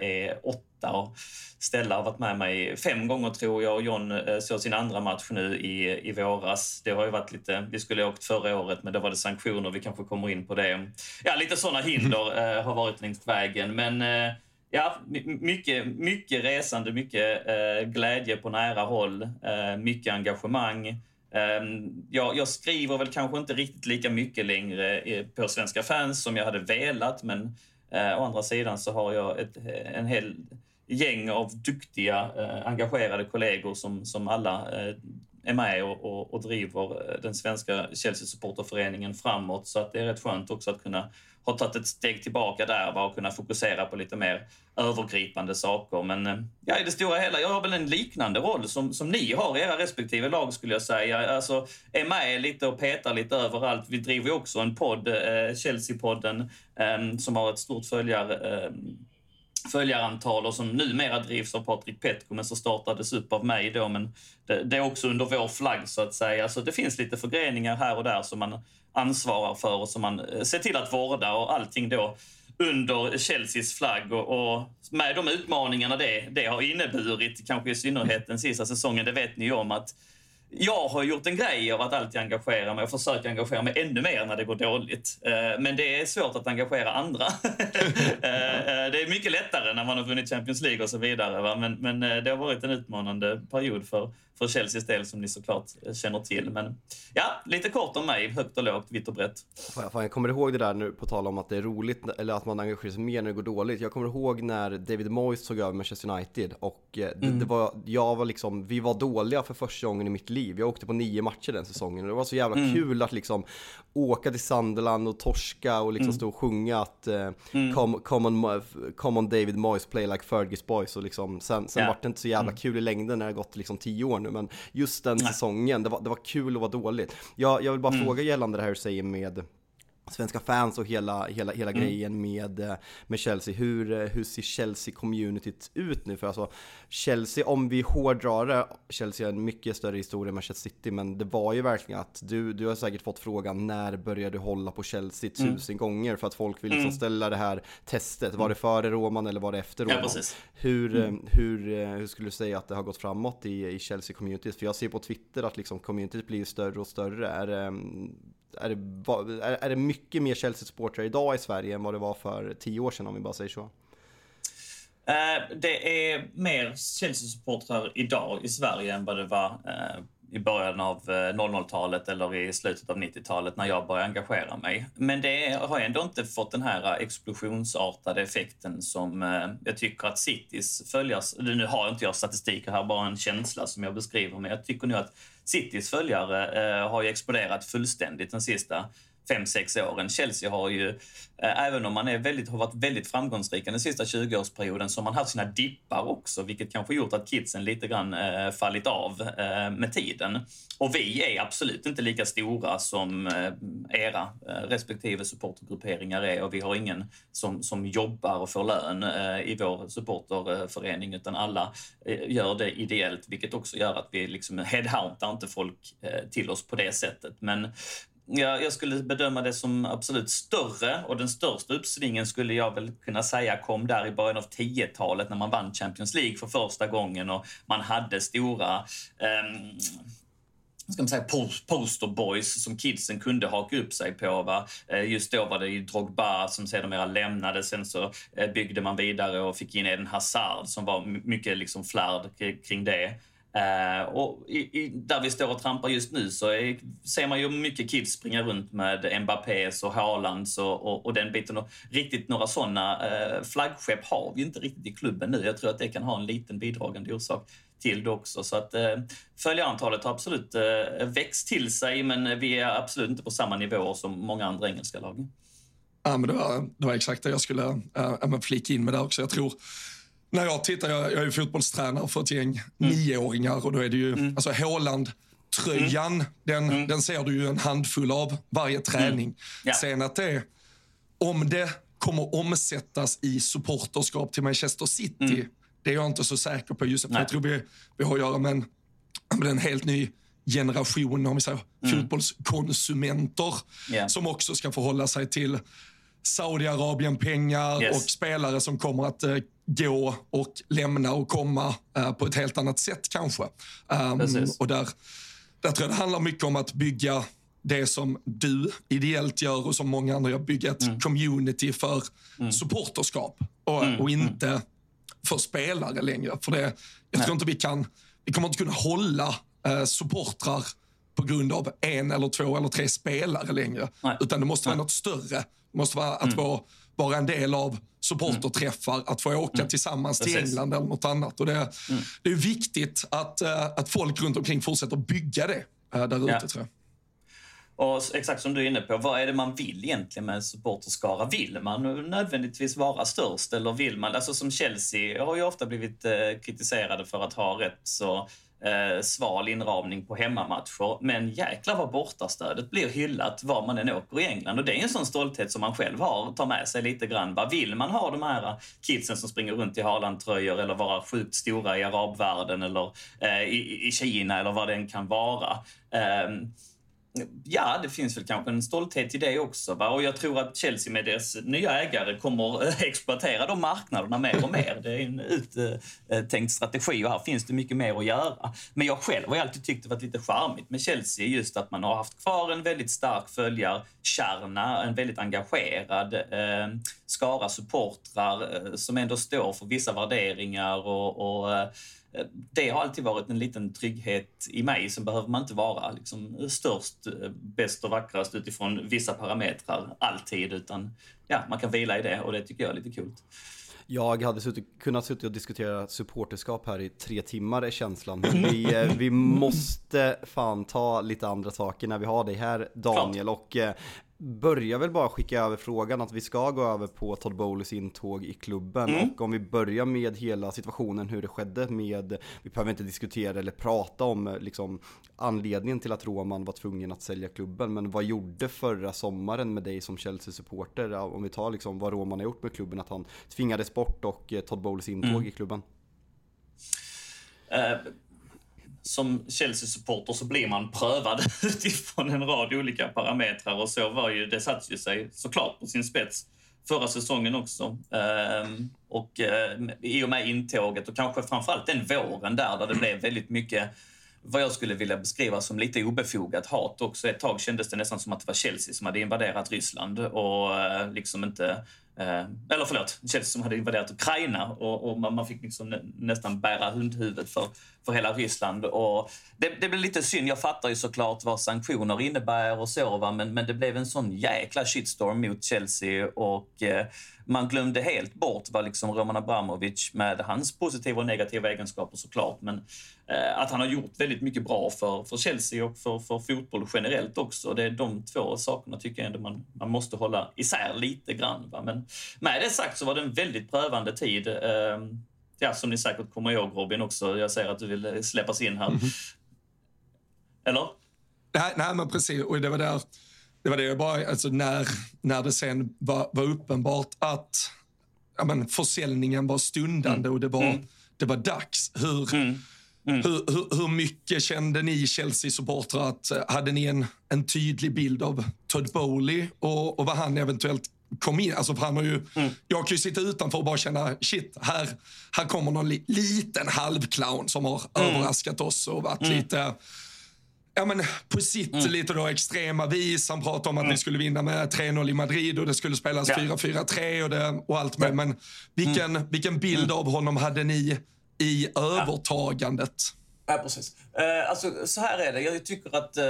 är 8. Och Stella har varit med mig fem gånger tror jag och John såg sin andra match nu i, i våras. Det har ju varit lite, vi skulle ha åkt förra året men då var det sanktioner, vi kanske kommer in på det. Ja, lite sådana hinder har varit längs vägen. Men Ja, mycket, mycket resande, mycket eh, glädje på nära håll, eh, mycket engagemang. Eh, jag, jag, skriver väl kanske inte riktigt lika mycket längre eh, på Svenska fans som jag hade velat, men eh, å andra sidan så har jag ett, eh, en hel gäng av duktiga, eh, engagerade kollegor som, som alla eh, är med och, och, och driver den svenska Chelsea-supporterföreningen framåt. Så att det är rätt skönt också att kunna har tagit ett steg tillbaka där va, och kunnat fokusera på lite mer övergripande saker. Men eh, ja, i det stora hela, jag har väl en liknande roll som, som ni har i era respektive lag skulle jag säga. Alltså, är med lite och petar lite överallt. Vi driver ju också en podd, eh, Chelsea-podden, eh, som har ett stort följar, eh, följarantal och som numera drivs av Patrik Petko men som startades upp av mig då. Men det, det, är också under vår flagg så att säga. Så det finns lite förgreningar här och där som man ansvarar för och som man eh, ser till att vårda och allting då under Chelseas flagg och, och, med de utmaningarna det, det har inneburit, kanske i synnerhet den sista säsongen, det vet ni om att jag har gjort en grej av att alltid engagera mig och försöka engagera mig ännu mer när det går dåligt. Eh, men det är svårt att engagera andra. Eh, eh, det är mycket lättare när man har vunnit Champions League och så vidare. Men, men det har varit en utmanande period för, för Chelseas del som ni såklart känner till. Men ja, lite kort om mig, högt och lågt, vitt och brett. Fan, jag kommer ihåg det där nu på tal om att det är roligt eller att man engagerar sig mer när det går dåligt. Jag kommer ihåg när David Moyes tog över Manchester United och eh, det, mm. det, var, jag var liksom, vi var dåliga för första gången i mitt liv. Jag åkte på nio matcher den säsongen och det var så jävla mm. kul att liksom åka till Sunderland och torska och liksom mm. stå och sjunga att uh, come, come, on, come on David Moyes play like Fergus boys och liksom sen, sen yeah. var det inte så jävla mm. kul i längden när det gått liksom tio år nu men just den säsongen, det var, det var kul att vara dåligt. Jag, jag vill bara mm. fråga gällande det här du säger med svenska fans och hela, hela, hela mm. grejen med, eh, med Chelsea. Hur, eh, hur ser Chelsea-communityt ut nu? För alltså, Chelsea, om vi hårdrar det, Chelsea har en mycket större historia än Manchester City, men det var ju verkligen att du, du har säkert fått frågan när började du hålla på Chelsea mm. tusen mm. gånger för att folk vill liksom mm. ställa det här testet. Var det före Roman eller var det efter Roman? Ja, hur, mm. eh, hur, hur skulle du säga att det har gått framåt i, i Chelsea-communityt? För jag ser på Twitter att liksom communityt blir större och större. Är det, är det, är det mycket mer Chelsea-supportrar idag i Sverige än vad det var för tio år sedan om vi bara säger så? Eh, det är mer Chelsea-supportrar idag i Sverige än vad det var eh, i början av eh, 00-talet eller i slutet av 90-talet när jag började engagera mig. Men det har ändå inte fått den här eh, explosionsartade effekten som eh, jag tycker att Citys följare... Nu har inte jag statistik här, bara en känsla som jag beskriver, men jag tycker nu att Citys följare har ju exploderat fullständigt den sista fem sex åren. Chelsea har ju, eh, även om man är väldigt, har varit väldigt framgångsrika den sista 20-årsperioden, så har man haft sina dippar också, vilket kanske gjort att kidsen lite grann eh, fallit av eh, med tiden. Och vi är absolut inte lika stora som eh, era eh, respektive supportergrupperingar är och vi har ingen som, som jobbar och får lön eh, i vår supporterförening, utan alla eh, gör det ideellt, vilket också gör att vi liksom headhuntar inte folk eh, till oss på det sättet. Men Ja, jag skulle bedöma det som absolut större och den största uppsvingen skulle jag väl kunna säga kom där i början av 10-talet när man vann Champions League för första gången och man hade stora um ska man säga, posterboys som kidsen kunde haka upp sig på. Va? Eh, just då var det ju Drogba som sedermera lämnade. Sen så eh, byggde man vidare och fick in Eden Hazard som var mycket liksom flärd kring det. Uh, och i, i, där vi står och trampar just nu så är, ser man ju mycket kids springa runt med Mbappés och Haalands och, och, och, den biten. Och riktigt några sådana uh, flaggskepp har vi inte riktigt i klubben nu. Jag tror att det kan ha en liten bidragande orsak till det också. Så att uh, följarantalet har absolut uh, växt till sig men vi är absolut inte på samma nivå som många andra engelska lag. Ja, men det, var, det var exakt det jag skulle uh, flika in med där också. Jag tror när jag tittar, jag, jag är fotbollstränare för ett gäng mm. nioåringar och då är det ju, mm. alltså Håland, tröjan, mm. Den, mm. den ser du ju en handfull av varje träning. Mm. Ja. Sen att det, om det kommer omsättas i supporterskap till Manchester City, mm. det är jag inte så säker på just jag tror vi, vi har att göra med en, med en helt ny generation om vi säger, mm. fotbollskonsumenter yeah. som också ska förhålla sig till Saudiarabien-pengar yes. och spelare som kommer att eh, gå och lämna och komma eh, på ett helt annat sätt kanske. Um, och där, där tror jag det handlar mycket om att bygga det som du ideellt gör och som många andra gör, bygga ett mm. community för mm. supporterskap och, mm. och inte mm. för spelare längre. För det, jag Nej. tror inte vi kan, vi kommer inte kunna hålla eh, supportrar på grund av en eller två eller tre spelare längre. Nej. Utan det måste vara något större. Måste vara att mm. vår vara en del av supporterträffar, att få åka mm. tillsammans till Precis. England eller något annat. Och det, mm. det är viktigt att, uh, att folk runt omkring fortsätter bygga det uh, där ute, ja. tror jag. Och exakt som du är inne på, vad är det man vill egentligen med supporterskara? Vill man nödvändigtvis vara störst eller vill man, alltså som Chelsea har ju ofta blivit eh, kritiserade för att ha rätt så eh, sval inramning på hemmamatcher. Men jäklar vad bortastödet blir hyllat var man än åker i England. Och det är en sån stolthet som man själv har, tar med sig lite grann. Vad vill man ha de här kidsen som springer runt i Haaland-tröjor eller vara sjukt stora i arabvärlden eller eh, i, i Kina eller vad det än kan vara. Eh, Ja, det finns väl kanske en stolthet i det också. Va? Och jag tror att Chelsea med dess nya ägare kommer eh, exploatera de marknaderna mer och mer. Det är en uttänkt strategi och här finns det mycket mer att göra. Men jag själv har alltid tyckt det varit lite charmigt med Chelsea just att man har haft kvar en väldigt stark följarkärna, en väldigt engagerad eh, skara supportrar eh, som ändå står för vissa värderingar och, och Eh, det har alltid varit en liten trygghet i mig. Sen behöver man inte vara liksom störst, eh, bäst och vackrast utifrån vissa parametrar alltid. Utan ja, man kan vila i det och det tycker jag är lite kul. Jag hade suttit, kunnat sitta och diskutera supporterskap här i tre timmar är känslan. Vi, eh, vi måste fan ta lite andra saker när vi har dig här Daniel. Klart. Och börjar väl bara skicka över frågan att vi ska gå över på Todd Bowleys intåg i klubben mm. och om vi börjar med hela situationen hur det skedde med, vi behöver inte diskutera eller prata om liksom anledningen till att Roman var tvungen att sälja klubben men vad gjorde förra sommaren med dig som Chelsea-supporter om vi tar liksom vad Roman har gjort med klubben att han tvingades bort och eh, Todd Bowleys intåg mm. i klubben? Uh som Chelsea-supporter så blir man prövad utifrån en rad olika parametrar och så var ju, det satt ju sig såklart på sin spets förra säsongen också. Ehm, och eh, i och med intåget och kanske framförallt den våren där, där det blev väldigt mycket vad jag skulle vilja beskriva som lite obefogat hat också. Ett tag kändes det nästan som att det var Chelsea som hade invaderat Ryssland och eh, liksom inte Eh, eller förlåt, Chelsea som hade invaderat Ukraina och, och man, man, fick liksom nä, nästan bära hundhuvudet för, för hela Ryssland. Och det, det blev lite synd. Jag fattar ju såklart vad sanktioner innebär och så, va? Men, men det blev en sån jäkla shitstorm mot Chelsea och eh, man glömde helt bort vad liksom Roman Abramovic med hans positiva och negativa egenskaper såklart, men eh, att han har gjort väldigt mycket bra för, för Chelsea och för, för fotboll generellt också. Det är de två sakerna tycker jag ändå man, man måste hålla isär lite grann. Va? Men med det sagt så var det en väldigt prövande tid. Eh, ja, som ni säkert kommer ihåg Robin också. Jag ser att du vill släppas in här. Mm. Eller? Nej, nej, men precis. Och det var där det var det jag bara, alltså när, när det sen var, var uppenbart att ja, men, försäljningen var stundande mm. och det var, mm. det var dags. Hur, mm. Mm. Hur, hur, hur, mycket kände ni Chelsea-supportrar att eh, hade ni en, en tydlig bild av Todd Bowley och, och vad han eventuellt kom in. Alltså han har ju, mm. Jag kan ju sitta utanför och bara känna, shit, här, här kommer någon li, liten halvclown som har mm. överraskat oss och varit mm. lite ja, men på sitt mm. lite då extrema vis. Han pratade om att mm. vi skulle vinna med 3-0 i Madrid och det skulle spelas ja. 4-4-3 och, det, och allt med. Men vilken, mm. vilken bild av honom hade ni i övertagandet? Ja, precis. Uh, alltså, så här är det. Jag tycker att uh,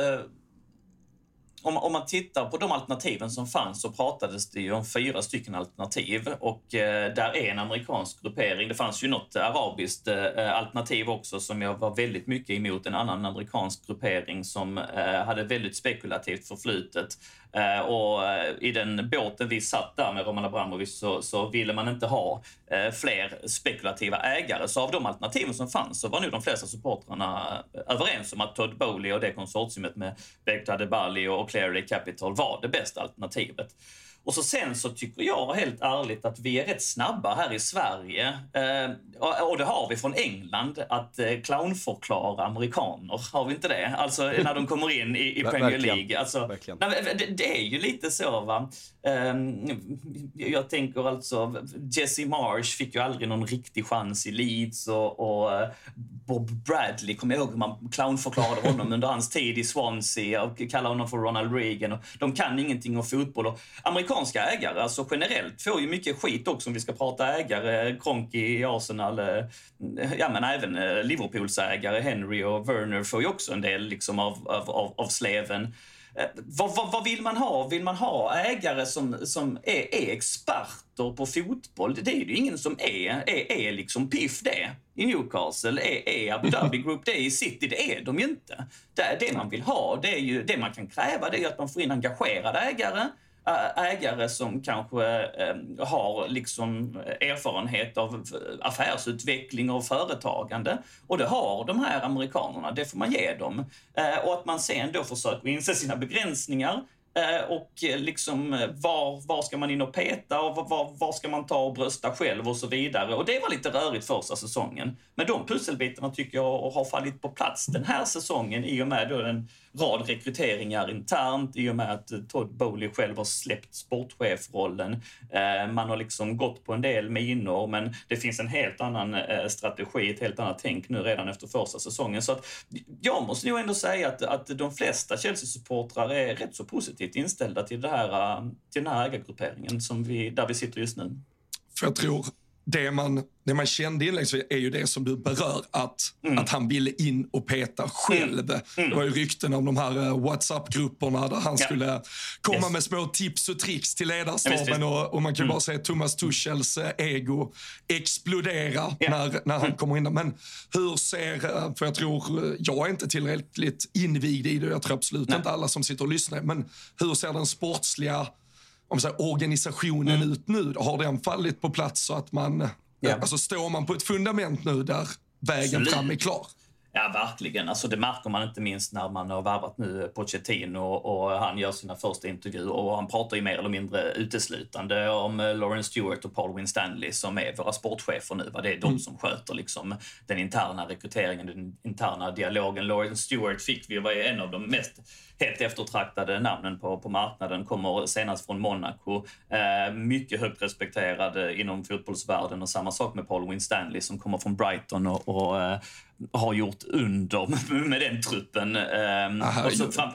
om, om, man tittar på de alternativen som fanns så pratades det ju om fyra stycken alternativ och eh, där är en amerikansk gruppering. Det fanns ju något arabiskt eh, eh alternativ också som jag var väldigt mycket emot. En annan amerikansk gruppering som eh, hade väldigt spekulativt förflutet Eh, och eh, i den båten vi satt där med Roman Abramovic så, så ville man inte ha eh, fler spekulativa ägare. Så av de alternativen som fanns så var nog de flesta supportrarna eh, överens om att Todd Bowley och det konsortiumet med Bekta Debali och Clearly Capital var det bästa alternativet. Och så sen så tycker jag helt ärligt att vi är rätt snabba här i Sverige, eh, och det har vi från England, att eh, clownförklara amerikaner. Har vi inte det? Alltså när de kommer in i, i Premier League. Alltså, nej, det, det, är ju lite så va. Eh, jag tänker alltså, Jesse Marsh fick ju aldrig någon riktig chans i Leeds och, och eh, Bob Bradley, kommer jag ihåg hur man clownförklarade honom under hans tid i Swansea och kallade honom för Ronald Reagan. Och de kan ingenting om fotboll. Och amerikanska ägare, alltså generellt, får ju mycket skit också om vi ska prata ägare. Kroenke i Arsenal, eh, ja men även eh, Liverpools ägare Henry och Werner får ju också en del liksom av, av, av, av sleven. vad, vad, vad, vill man ha? Vill man ha ägare som, som är, är experter på fotboll? Det är ju ingen som är, är, är liksom piff det i Newcastle. Är, är Abu Dhabi Group det i City? Det är de ju inte. Det, det man vill ha, det är ju det man kan kräva, det är att man får in engagerade ägare ägare som kanske ehm, har liksom eh, erfarenhet av eh, affärsutveckling och företagande. Och det har de här amerikanerna, det får man ge dem. Eh, och att man sen då försöker inse sina begränsningar och liksom var, var ska man in och peta och var, var ska man ta och brösta själv och så vidare. Och det var lite rörigt första säsongen. Men de pusselbitarna tycker jag har fallit på plats den här säsongen i och med då den rad rekryteringar internt i och med att eh, Todd Bowley själv har släppt sportchefrollen. Eh, man har liksom gått på en del minor men det finns en helt annan eh, strategi, ett helt annat tänk nu redan efter första säsongen. Så att jag måste nog ändå säga att, att de flesta Chelsea-supportrar är rätt så positivt inställda till, det här, till den här ägargrupperingen som vi, där vi sitter just nu. För jag tror det man, det man kände inledningsvis är ju det som du berör, att, mm. att han ville in och peta själv. Mm. Mm. Det var ju rykten om de här uh, WhatsApp-grupperna där han ja. skulle komma yes. med små tips och tricks till ledarstaben. Och, och, man kan mm. bara se Thomas Tuchels uh, ego explodera ja. när, när han mm. kommer in där. Men hur ser, uh, för jag tror, jag är inte tillräckligt invigd i det, jag tror absolut Nej. inte alla som sitter och lyssnar, men hur ser den sportsliga om säger, organisationen mm. ut nu? Har den fallit på plats så att man... Ja. Alltså står man på ett fundament nu där vägen Absolut. fram är klar? Ja, verkligen. Alltså, det märker man inte minst när man har värvat nu Pochettino och, han gör sina första intervjuer och han pratar ju mer eller mindre uteslutande om eh, Lawrence Stewart och Paul Winstanley som är våra sportchefer nu. Det är de mm. som sköter liksom den interna rekryteringen, den interna dialogen. Lawrence Stewart fick vi var en av de mest helt eftertraktade namnen på, på marknaden. Kommer senast från Monaco. Eh, mycket högt respekterad inom fotbollsvärlden och samma sak med Paul Winstanley som kommer från Brighton och, och eh, har gjort under med den truppen. Eh, Aha, och så fram,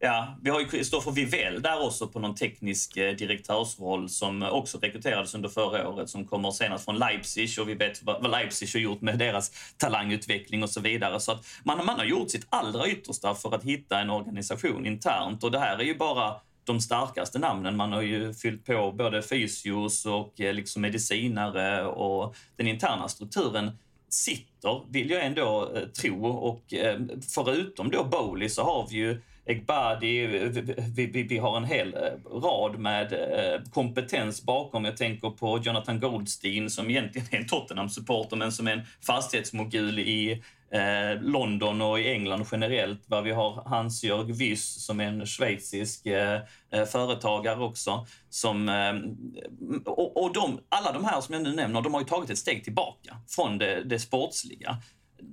Ja, vi har ju Kristoffer Vivell där också på någon teknisk eh, direktörsroll som också rekryterades under förra året som kommer senast från Leipzig och vi vet vad Leipzig har gjort med deras talangutveckling och så vidare. Så att man, man har gjort sitt allra yttersta för att hitta en organisation internt och det här är ju bara de starkaste namnen. Man har ju fyllt på både fysios och eh, liksom medicinare och den interna strukturen sitter, vill jag ändå eh, tro. Och eh, förutom då Bowley så har vi ju Egbadi, eh, vi, vi, vi, har en hel eh, rad med eh, kompetens bakom. Jag tänker på Jonathan Goldstein som egentligen är en Tottenham-supporter men som är en fastighetsmogul i eh, London och i England generellt. Vi har Hans-Jörg Wyss som är en schweizisk eh, eh, företagare också. Som, eh, och, och de, alla de här som jag nu nämner, de har ju tagit ett steg tillbaka från det, det sportsliga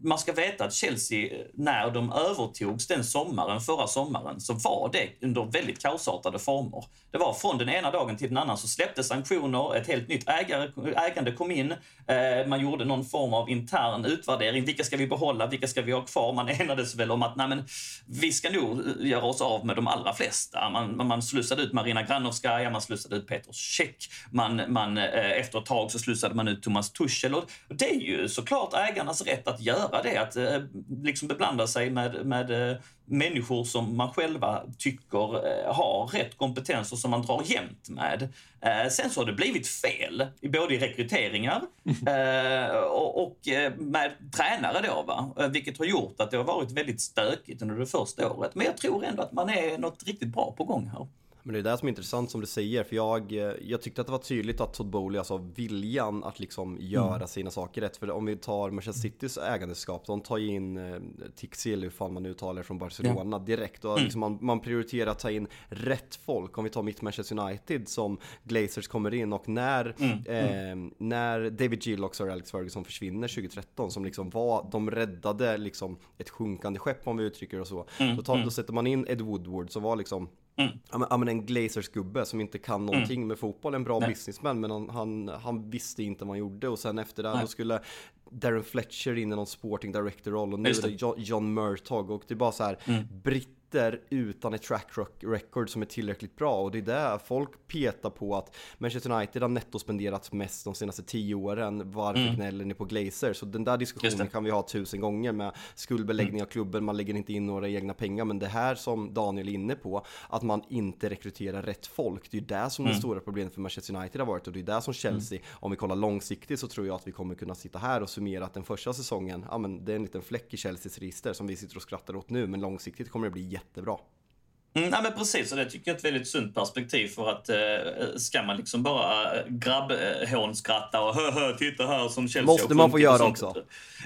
man ska veta att Chelsea, eh, när de övertogs den sommaren, förra sommaren, så var det under väldigt kaosartade former. Det var från den ena dagen till den andra så släpptes sanktioner, ett helt nytt ägare, ägande kom in, eh, man gjorde någon form av intern utvärdering. Vilka ska vi behålla, vilka ska vi ha kvar? Man enades väl om att nej, men, vi ska nog eh, göra oss av med de allra flesta. Man, man slussade ut Marina Granovskaja, man slussade ut Peter Cech, man, man, eh, efter ett tag så slussade man ut Thomas Tuchel. Och det är ju såklart ägarnas rätt att göra det, att eh, liksom beblanda sig med, med eh, människor som man själva tycker eh, har rätt kompetens och som man drar jämnt med. Eh, sen så har det blivit fel, både i rekryteringar eh, och med tränare då, va? vilket har gjort att det har varit väldigt stökigt under det första året. Men jag tror ändå att man är något riktigt bra på gång här. Men det är det som är intressant som du säger, för jag, jag tyckte att det var tydligt att Todd Bowley, alltså viljan att liksom göra mm. sina saker rätt. För om vi tar Manchester Citys ägandeskap, de tar ju in eh, Tixil, hur fan man nu talar från Barcelona, ja. direkt. Och mm. liksom man, man prioriterar att ta in rätt folk. Om vi tar mitt Manchester United som Glazers kommer in och när, mm. mm. Eh, när David Gillox och Alex Ferguson försvinner 2013, som liksom var, de räddade liksom ett sjunkande skepp om vi uttrycker det så. Mm. Då, tar, mm. då sätter man in Ed Woodward som var liksom Mm. Ja, men en Glazers-gubbe som inte kan någonting mm. med fotboll, en bra Nej. businessman men han, han, han, visste inte vad han gjorde och sen efter det då skulle Darren Fletcher in i någon sporting director-roll och nu är det John, John Murtog och det är bara så här mm. britter sitter utan ett track record som är tillräckligt bra och det är där folk petar på att Manchester United har netto spenderat mest de senaste tio åren. Varför mm. gnäller ni på Glazer? Så den där diskussionen kan vi ha tusen gånger med skuldbeläggning av klubben, man lägger inte in några egna pengar. Men det här som Daniel är inne på, att man inte rekryterar rätt folk. Det är ju där som mm. det stora problemet för Manchester United har varit och det är där som Chelsea, mm. om vi kollar långsiktigt så tror jag att vi kommer kunna sitta här och summera att den första säsongen, ja men det är en liten fläck i Chelseas register som vi sitter och skrattar åt nu, men långsiktigt kommer det bli jättebra. Mm, ja, men precis, och det tycker jag är ett väldigt sunt perspektiv för att eh, ska man liksom bara eh, grabbhånskratta och hö, hö, titta här som Chelsea Måste man få göra också?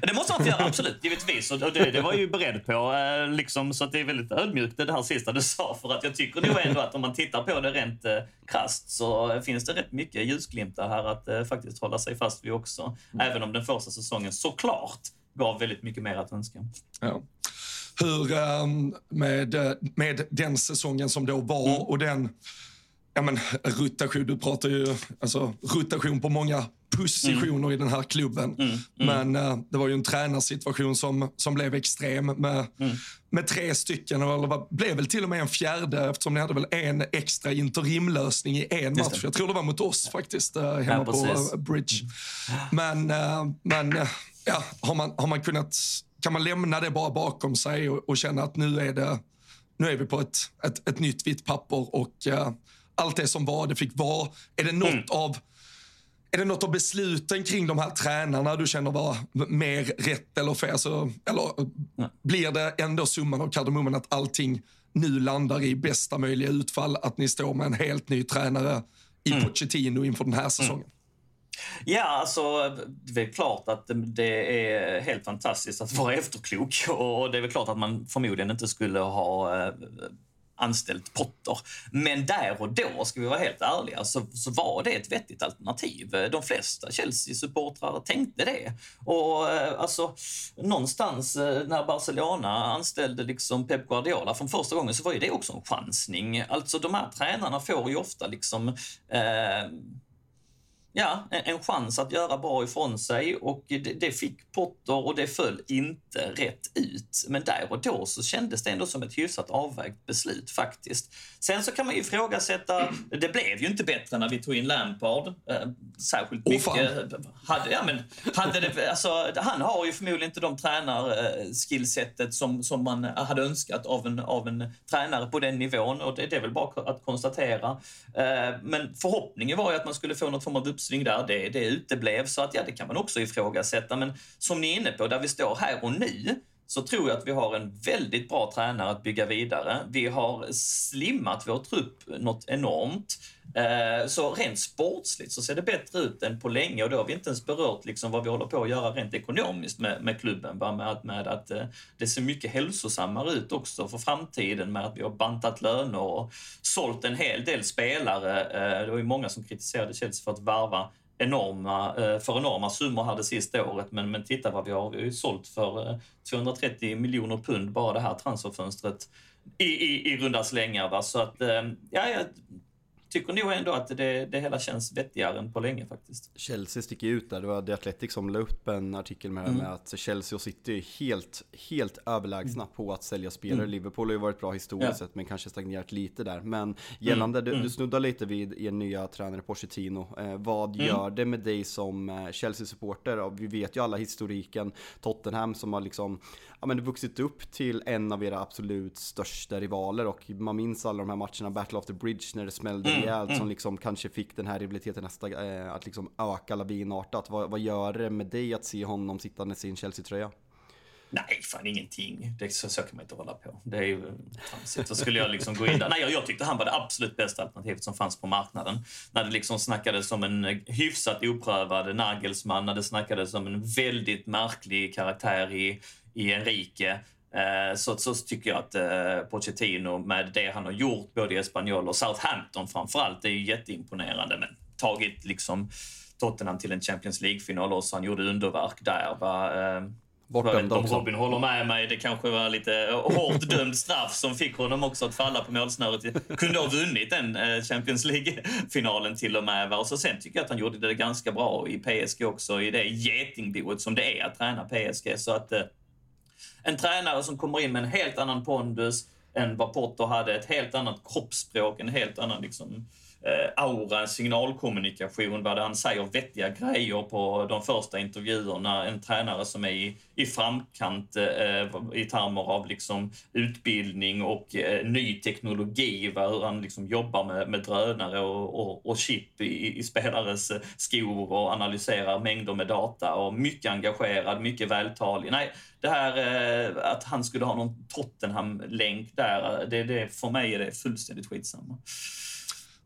Det måste man få göra, absolut, givetvis. Och det, det var jag ju beredd på, eh, liksom, så att det är väldigt ödmjukt det här sista du sa. För att jag tycker nog ändå att om man tittar på det rent eh, krasst så finns det rätt mycket ljusglimtar här att eh, faktiskt hålla sig fast vid också. Mm. Även om den första säsongen såklart gav väldigt mycket mer att önska. Ja hur ehm, med, med den säsongen som då var mm. och den ja, men, rotation, du pratar ju alltså, rotation på många positioner mm. i den här klubben. Mm. Mm. Men uh, det var ju en tränarsituation som, som blev extrem med, mm. med tre stycken, eller var, blev väl till och med en fjärde eftersom ni hade väl en extra interimlösning i en match. Jag tror det var mot oss faktiskt, uh, hemma ja, på uh, Bridge. Men, men ja, har, man, har man kunnat kan man lämna det bara bakom sig och, och känna att nu är, det, nu är vi på ett, ett, ett nytt vitt papper och uh, allt det som var, det fick vara. Är det något mm. av är det något av besluten kring de här tränarna du känner var mer rätt eller fel? Alltså, eller Nej. blir det ändå summan av kardemumman att allting nu landar i bästa möjliga utfall? Att ni står med en helt ny tränare i mm. Pochettino inför den här mm. säsongen? Mm. Ja, alltså det är klart att det är helt fantastiskt att vara efterklok och det är väl klart att man förmodligen inte skulle ha eh, anställt Potter. Men där och då, ska vi vara helt ärliga, så, så var det ett vettigt alternativ. De flesta Chelsea-supportrar tänkte det. Och eh, alltså, någonstans eh, när Barcelona anställde liksom Pep Guardiola från första gången så var ju det också en chansning. Alltså de här tränarna får ju ofta liksom eh, ja, en chans att göra bra ifrån sig och det, det, fick Potter och det föll inte rätt ut. Men där och då så kändes det ändå som ett hyfsat avvägt beslut faktiskt. Sen så kan man ju ifrågasätta, det blev ju inte bättre när vi tog in Lampard. Eh, särskilt oh, mycket. Hade, ja, men, hade det, alltså, han har ju förmodligen inte de tränarskillsetet som, som man hade önskat av en, av en tränare på den nivån och det, det är väl bara att konstatera. Eh, men förhoppningen var ju att man skulle få något form av uppsving där. Det, det uteblev, så att ja, det kan man också ifrågasätta. Men som ni är inne på, där vi står här och nu, så tror jag att vi har en väldigt bra tränare att bygga vidare. Vi har slimmat vår trupp något enormt. Eh, så rent sportsligt så ser det bättre ut än på länge och då har vi inte ens berört liksom vad vi håller på att göra rent ekonomiskt med, med klubben. Bara med att, med att eh, det ser mycket hälsosammare ut också för framtiden med att vi har bantat löner och sålt en hel del spelare. Eh, det var ju många som kritiserade Chelsea för att varva enorma, för enorma summor här det sista året. Men, men titta vad vi har. Vi har ju sålt för 230 miljoner pund bara det här transferfönstret i, i, i runda slängar. Va? Så att, ja, tycker nog ändå att det, det hela känns vettigare än på länge faktiskt. Chelsea sticker ut där. Det var The Athletic som la upp en artikel med, mm. med att Chelsea och City är helt, helt överlägsna mm. på att sälja spelare. Mm. Liverpool har ju varit bra historiskt ja. sett men kanske stagnerat lite där. Men gällande, du, mm. du snuddar lite vid er nya tränare Pochettino. Eh, vad mm. gör det med dig som eh, Chelsea-supporter? Vi vet ju alla historiken. Tottenham som har liksom ja, men vuxit upp till en av era absolut största rivaler och man minns alla de här matcherna, Battle of the Bridge när det smällde mm, rejält mm. som liksom kanske fick den här rivaliteten nästa, eh, att liksom öka lavinartat. Vad, vad gör det med dig att se honom sitta i sin Chelsea-tröja? Nej, fan ingenting. Det, så, så kan man inte hålla på. Det är ju tramsigt. Så skulle jag liksom gå in där. Nej, jag, jag tyckte han var det absolut bästa alternativet som fanns på marknaden. När det liksom snackades om en hyfsat oprövad Nagelsman, när det snackades om en väldigt märklig karaktär i i Enrique så, så tycker jag att eh, Pochettino med det han har gjort både i Espanyol och Southampton framförallt är ju jätteimponerande. Men tagit liksom Tottenham till en Champions League-final och så han gjorde underverk där. Va? Eh, Bortdömd om Robin håller med mig. Det kanske var lite hårt dömd straff som fick honom också att falla på målsnöret. Kunde ha vunnit den Champions League-finalen till och med. Och så sen tycker jag att han gjorde det ganska bra i PSG också, i det getingboet som det är att träna PSG. Så att en tränare som kommer in med en helt annan pondus, än vad Potter hade. Ett helt annat kroppsspråk, en helt annan liksom, eh, aura, signalkommunikation, vad han säger vettiga grejer på de första intervjuerna. En tränare som är i, i framkant eh, i termer av liksom utbildning och eh, ny teknologi, va? hur han liksom jobbar med, med drönare och, och, och chip i, i spelares eh, skor och analyserar mängder med data och mycket engagerad, mycket vältalig. Nej, det här eh, att han skulle ha någon Tottenham-länk där, eh, det, det, för mig är det fullständigt skitsamma.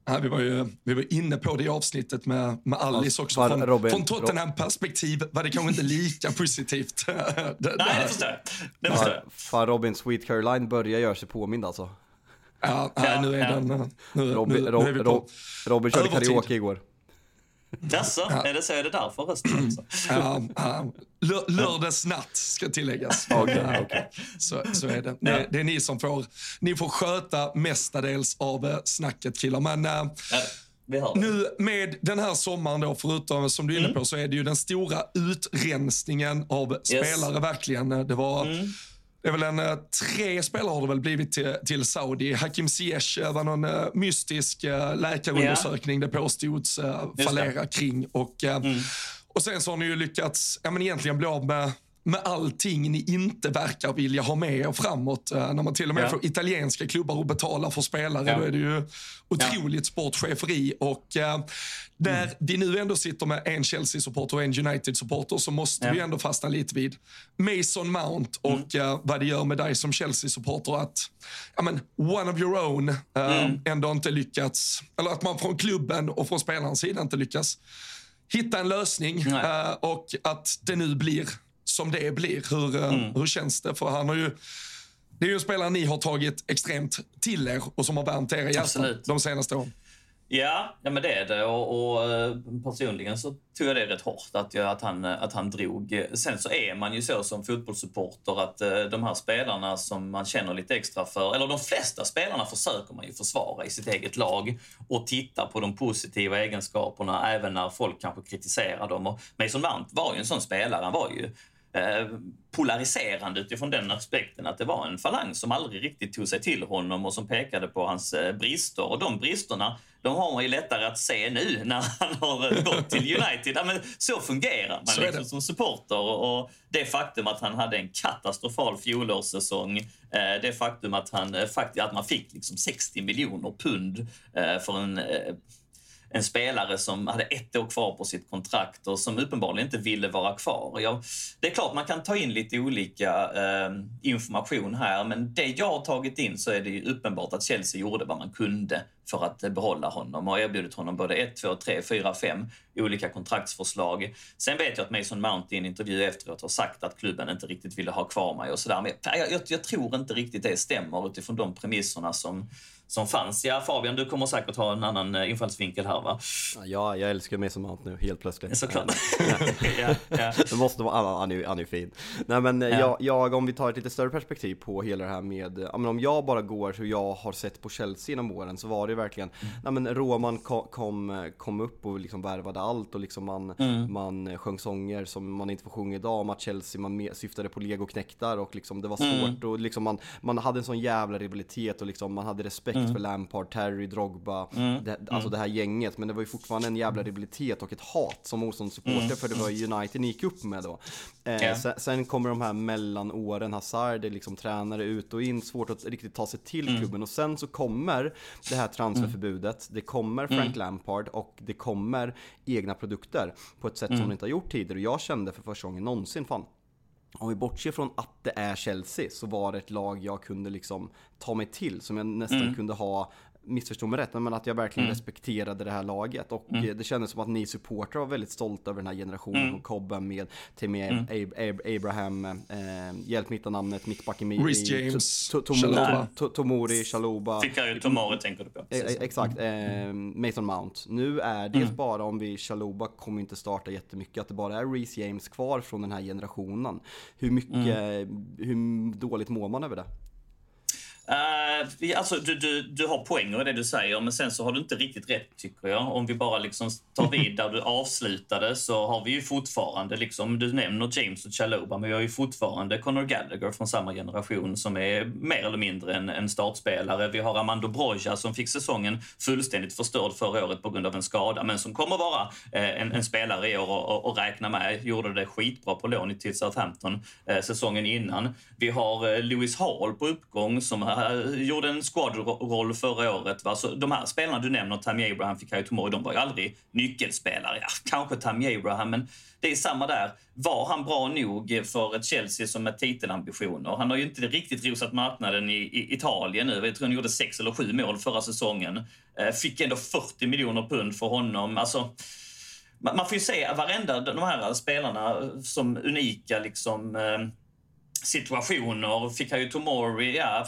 Ja, vi, var ju, vi var inne på det i avsnittet med, med Alice också. Var, från, Robin, från Tottenham-perspektiv var det kanske inte lika positivt. det, Nej, det förstår jag. Det förstår jag. Fan, Robin, Sweet Caroline börjar göra sig påmind alltså. Ja, ja, nu är ja. den... Nu, Robin, nu, nu är vi på Robin körde karaoke igår. Jaså, ja. är det så? Är det därför rösten också? Ja, ja. Lördagsnatt ska tilläggas. okay, okay. Så, så är det. Det, det, är ni som får, ni får sköta mestadels av eh, snacket killar. Men äh, nu med den här sommaren då, förutom som du är inne mm. på, så är det ju den stora utrensningen av yes. spelare verkligen. Det var mm det är väl en eh, tre spelare har det väl blivit till, till Saudi. Hakim Ziyech var någon uh, mystisk läkarundersökning yeah. det påstods fallera kring. Och, mm. och sen så har ni ju lyckats ja, men egentligen bli av med med allting ni inte verkar vilja ha med er framåt. Uh, när man till och med ja. får italienska klubbar att betala för spelare, ja. då är det ju otroligt ja. sportcheferi. Och uh, där mm. de nu ändå sitter med en Chelsea-supporter och en United-supporter så måste ja. vi ändå fastna lite vid Mason Mount och mm. uh, vad det gör med dig som Chelsea-supporter att ja, men, one of your own uh, mm. ändå inte lyckats, eller att man från klubben och från spelarens sida inte lyckas hitta en lösning uh, och att det nu blir som det blir. Hur, eh, mm. hur känns det? För han har ju, det är ju en spelare ni har tagit extremt till er och som har värmt era hjärtan de senaste åren. Ja, ja men det är det. Och, och, eh, personligen så tog jag det rätt hårt att, jag, att, han, att han drog. Sen så är man ju så som fotbollssupporter att de här spelarna som man känner lite extra för, eller de flesta spelarna försöker man ju försvara i sitt eget lag och titta på de positiva egenskaperna även när folk kanske kritiserar dem. Och Mason Mount var ju en sån spelare. Han var ju Eh, polariserande utifrån den aspekten att det var en falang som aldrig riktigt tog sig till honom och som pekade på hans eh, brister. Och de bristerna de har man ju lättare att se nu när han har gått till United. Ja, men så fungerar man så liksom som supporter. Och det faktum att han hade en katastrofal fjolårssäsong, eh, det faktum att, han, att man fick liksom 60 miljoner pund för en en spelare som hade ett år kvar på sitt kontrakt och som uppenbarligen inte ville vara kvar. Jag, det är klart man kan ta in lite olika eh, information här men det jag har tagit in så är det ju uppenbart att Chelsea gjorde vad man kunde för att behålla honom och erbjudit honom både ett, två, tre, fyra, fem olika kontraktsförslag. Sen vet jag att Mason Mount i en intervju efteråt har sagt att klubben inte riktigt ville ha kvar mig och sådär. Men jag, jag, jag tror inte riktigt det stämmer utifrån de premisserna som som fanns. Ja, Fabian, du kommer säkert ha en annan eh, infallsvinkel här va? Ja, jag älskar mig som Mount nu, helt plötsligt. Såklart. ja, ja. Det måste vara, han, är, han är fin. Nej men ja. jag, jag, om vi tar ett lite större perspektiv på hela det här med, ja, men om jag bara går hur jag har sett på Chelsea genom åren så var det verkligen, mm. nej men Roman kom, kom, kom upp och liksom värvade allt och liksom man, mm. man sjöng sånger som man inte får sjunga idag om att Chelsea, man syftade på legoknektar och liksom det var svårt mm. och liksom man, man hade en sån jävla rivalitet och liksom man hade respekt mm. för Lampard, Terry, Drogba, mm. det, alltså mm. det här gänget. Men det var ju fortfarande en jävla rivalitet och ett hat som motståndssupporter mm. för det var ju United ni gick upp med då. Eh, yeah. sen, sen, kommer de här mellanåren, Hazard är liksom tränare ut och in, svårt att riktigt ta sig till mm. klubben. Och sen så kommer det här transferförbudet, det kommer Frank mm. Lampard och det kommer egna produkter på ett sätt som de inte har gjort tidigare. Och jag kände för första gången någonsin, fan om vi bortser från att det är Chelsea så var det ett lag jag kunde liksom ta mig till, som jag nästan mm. kunde ha missförstå mig rätt, men att jag verkligen mm. respekterade det här laget. Och mm. det kändes som att ni supportrar var väldigt stolta över den här generationen. Mm. Och Cobben med Timmy mm. Ab Ab Abraham, eh, hjälp mitt namnet, mittbacken med Rhys James, Tomori, Chaluba. Fikayo Tomori tänker du på. E exakt, eh, Mason Mount. Nu är det mm. bara om vi, Chaluba kommer inte starta jättemycket, att det bara är Rhys James kvar från den här generationen. Hur mycket, mm. hur dåligt mår man över det? Uh, alltså, du, du, du har poänger i det du säger, men sen så har du inte riktigt rätt tycker jag. Om vi bara liksom tar vid där du avslutade så har vi ju fortfarande, liksom, du nämner James och Chaloba, men vi har ju fortfarande Conor Gallagher från samma generation som är mer eller mindre en, en startspelare. Vi har Amando Broja som fick säsongen fullständigt förstörd förra året på grund av en skada, men som kommer vara eh, en, en, spelare i år och, och, och, räkna med. Gjorde det skitbra på lån till Southampton eh, säsongen innan. Vi har eh, Lewis Hall på uppgång som Eh, gjorde en squad-roll förra året. Va? Så de här spelarna du nämner, Tammy Abraham, Fikayo Tomori, de var ju aldrig nyckelspelare. Ja, kanske Tammy Abraham, men det är samma där. Var han bra nog för ett Chelsea som med titelambitioner? Han har ju inte riktigt rosat marknaden i, i Italien nu. Jag tror han gjorde sex eller sju mål förra säsongen. Eh, fick ändå 40 miljoner pund för honom. Alltså, man, man får ju se varenda de här spelarna som unika liksom, eh, situationer. Fick han ju Tomori, ja,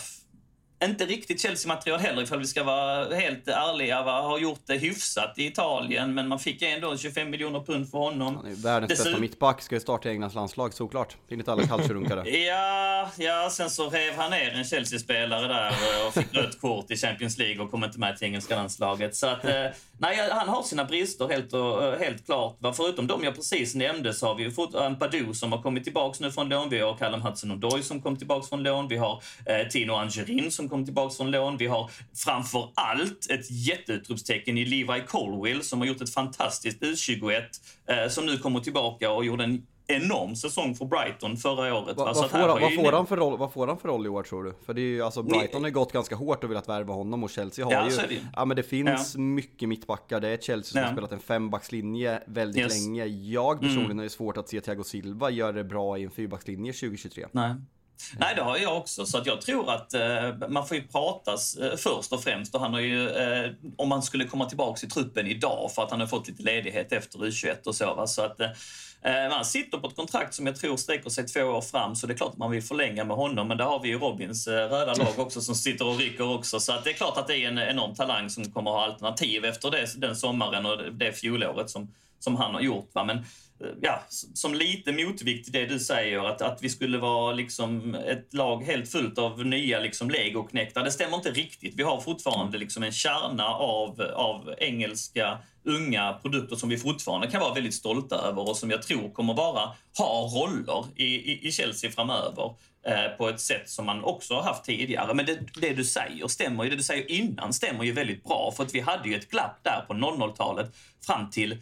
inte riktigt Chelsea-material heller ifall vi ska vara helt ärliga. Va? Har gjort det hyfsat i Italien, men man fick ändå 25 miljoner pund för honom. Han är världens Dessutom... bästa mittback, ska ju starta i Englands landslag såklart. Enligt alla culture ja, ja, sen så rev han ner en Chelsea-spelare där och fick rött kort i Champions League och kom inte med till engelska landslaget. Så att, eh, nej, han har sina brister helt, och, eh, helt klart. Förutom de jag precis nämnde så har vi fått Badou som har kommit tillbaka nu från lån. Vi har Callum Hudson-Odoi som kom tillbaka från lån. Vi har eh, Tino Angerin som kom tillbaka från lån. Vi har framför allt ett jätteutropstecken i Levi Colwill som har gjort ett fantastiskt U21 eh, som nu kommer tillbaka och gjorde en enorm säsong för Brighton förra året. Va, vad, får, han, vad, får han för roll, vad får han för roll i år tror du? För det är ju, alltså Brighton har gått ganska hårt och velat värva honom och Chelsea har ja, ju... Det. Ja men det finns ja. mycket mittbackar. Det är Chelsea som ja. har spelat en fembackslinje väldigt yes. länge. Jag personligen mm. har ju svårt att se Thiago Silva göra det bra i en fyrbackslinje 2023. Nej. Nej, det har jag också. Så att jag tror att eh, man får ju pratas eh, först och främst. Och han har ju, eh, om man skulle komma tillbaka i truppen idag för att han har fått lite ledighet efter U21 och så. Va? Så att eh, man sitter på ett kontrakt som jag tror sträcker sig två år fram, så det är klart att man vill förlänga med honom. Men där har vi ju Robins eh, röda lag också som sitter och rycker också. Så att det är klart att det är en enorm talang som kommer att ha alternativ efter det, den sommaren och det fjolåret som, som han har gjort. Va? Men ja, som lite motvikt till det du säger, att, att vi skulle vara liksom ett lag helt fullt av nya liksom legoknäckta. Det stämmer inte riktigt. Vi har fortfarande liksom en kärna av, av engelska unga produkter som vi fortfarande kan vara väldigt stolta över och som jag tror kommer vara, ha roller i, i, i Chelsea framöver eh, på ett sätt som man också har haft tidigare. Men det, det, du säger stämmer ju. Det du säger innan stämmer ju väldigt bra för att vi hade ju ett glapp där på 00-talet fram till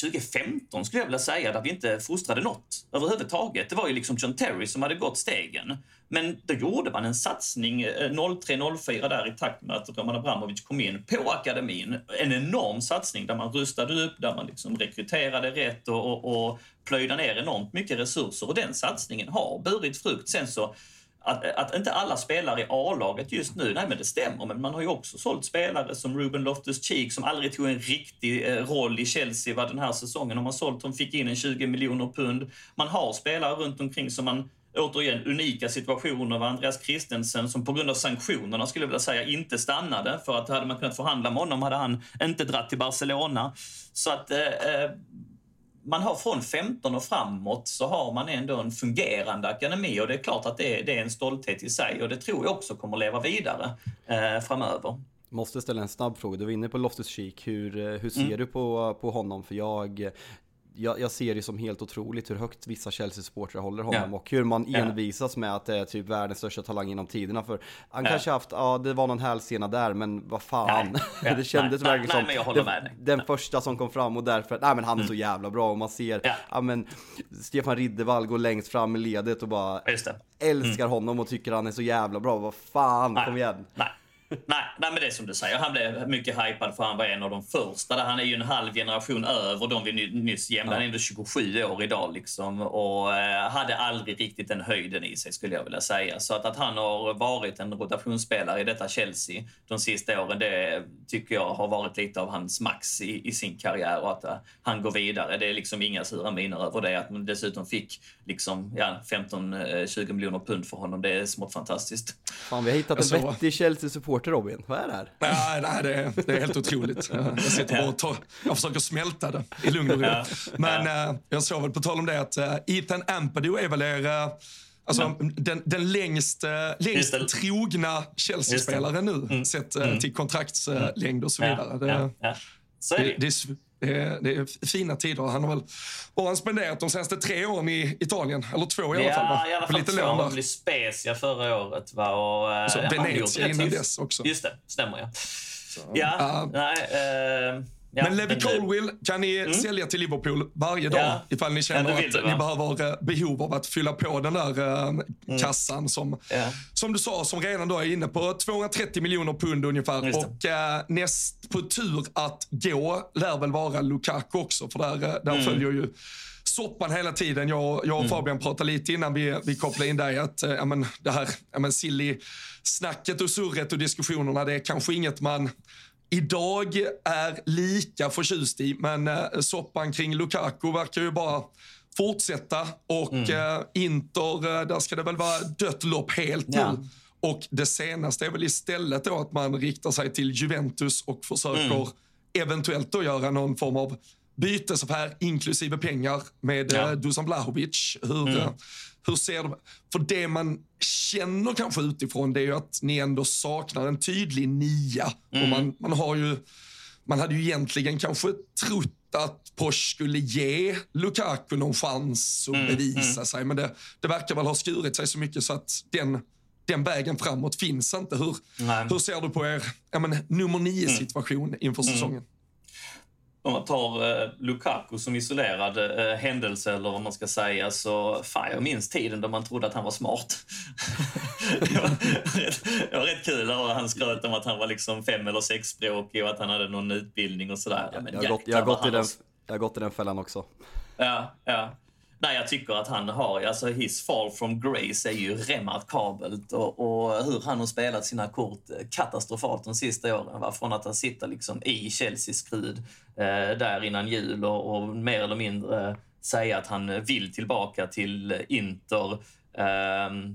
2015 skulle jag vilja säga, där vi inte fostrade något överhuvudtaget. Det var ju liksom John Terry som hade gått stegen. Men då gjorde man en satsning eh, 03-04 där i takt med att Roman Abramovic kom in på akademin. En enorm satsning där man rustade upp, där man liksom rekryterade rätt och, och, och plöjde ner enormt mycket resurser. Och den satsningen har burit frukt. Sen så att, att inte alla spelar i A-laget just nu, nej men det stämmer, men man har ju också sålt spelare som Ruben Loftus-Cheek som aldrig tog en riktig eh, roll i Chelsea var den här säsongen. De man sålt, de fick in en 20 miljoner pund. Man har spelare runt omkring som man återigen unika situationer var Andreas Christensen som på grund av sanktionerna skulle jag vilja säga inte stannade. För att hade man kunnat förhandla med honom hade han inte dratt till Barcelona. Så att eh, eh man har från 15 och framåt så har man ändå en fungerande akademi och det är klart att det är, det är en stolthet i sig och det tror jag också kommer leva vidare eh, framöver. Måste ställa en snabb fråga. Du var inne på Loftus Cheek. Hur, eh, hur ser mm. du på, på honom? För jag, jag, jag, ser det som helt otroligt hur högt vissa Chelsea-supportrar håller honom ja. och hur man envisas med att det är typ världens största talang genom tiderna. För han ja. kanske haft, ja det var någon hälsena där, men vad fan. Nej. det kändes nej, verkligen nej, som den, den, första som kom fram och därför, nej men han är mm. så jävla bra och man ser, ja, ja men Stefan Riddervall går längst fram i ledet och bara älskar mm. honom och tycker han är så jävla bra. Vad fan, kom igen. Nej nej, nej, men det är som du säger. Han blev mycket hypad för han var en av de första. Han är ju en halv generation över de vi nyss jämnade. Han är ändå 27 år idag liksom och eh, hade aldrig riktigt den höjden i sig skulle jag vilja säga. Så att, att han har varit en rotationsspelare i detta Chelsea de sista åren, det tycker jag har varit lite av hans max i, i sin karriär och att uh, han går vidare. Det är liksom inga sura miner över det. Att man dessutom fick liksom, ja, 15-20 miljoner pund för honom, det är smått fantastiskt. Fan, vi har hittat en vettig Chelsea-support supporter Robin. Vad är det här? Nej, nej det, är, det är helt otroligt. Jag sitter bara och tar, jag försöker smälta det i lugn och ro. Men ja. Eh, jag såg väl på tal om det att uh, Ethan Ampadu är väl er uh, Alltså, den, den längst, eh, längst trogna Chelsea-spelaren nu, mm. sett eh, mm. till kontraktslängd och så vidare. Det, ja, Så är det. det, det det är, det är, fina tider. Han har väl bara spenderat de senaste tre åren i Italien. Eller två i alla fall. Ja, i alla fall lite två. Han blev Spezia förra året. Va? Och, eh, så Venezia in i dess också. Just det, stämmer ja. Så, ja, uh, nej, uh, Ja, men Levi Colwill kan ni mm. sälja till Liverpool varje dag ja. ifall ni känner ja, att det, ni behöver eh, behov av att fylla på den där uh, mm. kassan som, som du sa, som redan då är inne på 230 miljoner pund ungefär. Och uh, näst på tur att gå lär väl vara Lukaku också, för där, där mm. följer ju soppan hela tiden. Jag, jag och mm. Fabian pratade lite innan vi, vi kopplade in dig att äh, men, det här ja, silly snacket och surret och diskussionerna, det är kanske inget man idag är lika förtjust i. Men eh, soppan kring Lukaku verkar ju bara fortsätta. Och mm. eh, Inter, eh, där ska det väl vara dött lopp helt ja. nu. Och det senaste är väl istället då att man riktar sig till Juventus och försöker mm. eventuellt då göra någon form av bytesaffär inklusive pengar med ja. eh, Dusan Blahovic. Hur, mm. Hur ser du? För det man känner kanske utifrån det är ju att ni ändå saknar en tydlig nia. Mm. Och man, man, har ju, man hade ju egentligen kanske trott att Porsche skulle ge Lukaku någon chans att mm. bevisa mm. sig. Men det, det verkar väl ha skurit sig så mycket så att den, den vägen framåt finns inte. Hur, hur ser du på er ja, men, nummer nio-situation inför mm. säsongen? Om man tar eh, Lukaku som isolerad eh, händelse, eller vad man ska säga, så fan, jag minns tiden då man trodde att han var smart. det, var rätt, det var rätt kul. Och han skröt om att han var liksom fem eller sexspråkig och att han hade någon utbildning och sådär. Ja, jag, har gått, jag, har gått i den, jag har gått i den fällan också. Ja, ja. Nej, jag tycker att han har, alltså his fall from grace är ju remarkabelt och, och hur han har spelat sina kort eh, katastrofalt de sista åren. Va? Från att han sitter liksom i Chelseas skrud eh, där innan jul och, och mer eller mindre säga att han vill tillbaka till Inter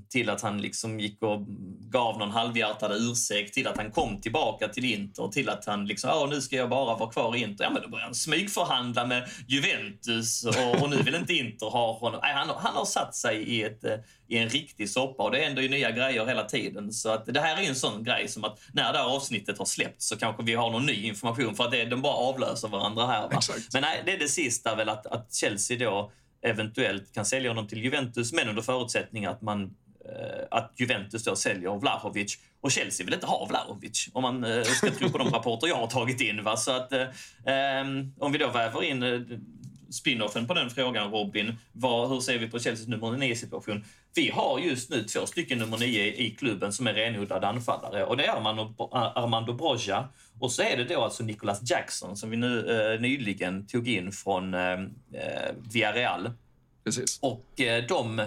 till att han liksom gick och gav någon halvhjärtad ursäkt, till att han kom tillbaka till Inter, till att han liksom, ja nu ska jag bara vara kvar i Inter. Ja men då började han smygförhandla med Juventus och, och nu vill inte Inter ha honom. Nej, han, han har satt sig i, ett, eh, i en riktig soppa och det händer ju nya grejer hela tiden. Så att det här är ju en sån grej som att när det här avsnittet har släppts så kanske vi har någon ny information för att det, de bara avlöser varandra här. Va? Men nej, det är det sista väl att, att Chelsea då eventuellt kan sälja honom till Juventus, men under förutsättning att man eh, att Juventus då säljer Vlahovic. Och Chelsea vill inte ha Vlahovic, om man eh, ska tro på de rapporter jag har tagit in. Va? Så att, eh, ehm, om vi då väver in eh, spinoffen på den frågan, Robin. Vad, hur ser vi på Chelseas nummer 9-situation? Vi har just nu två stycken nummer 9 i klubben som är renodlade anfallare. Och det är Armando, Armando Broja och så är det då alltså Nicholas Jackson som vi nu eh, nyligen tog in från eh, eh Villarreal. Precis. Och eh, de eh,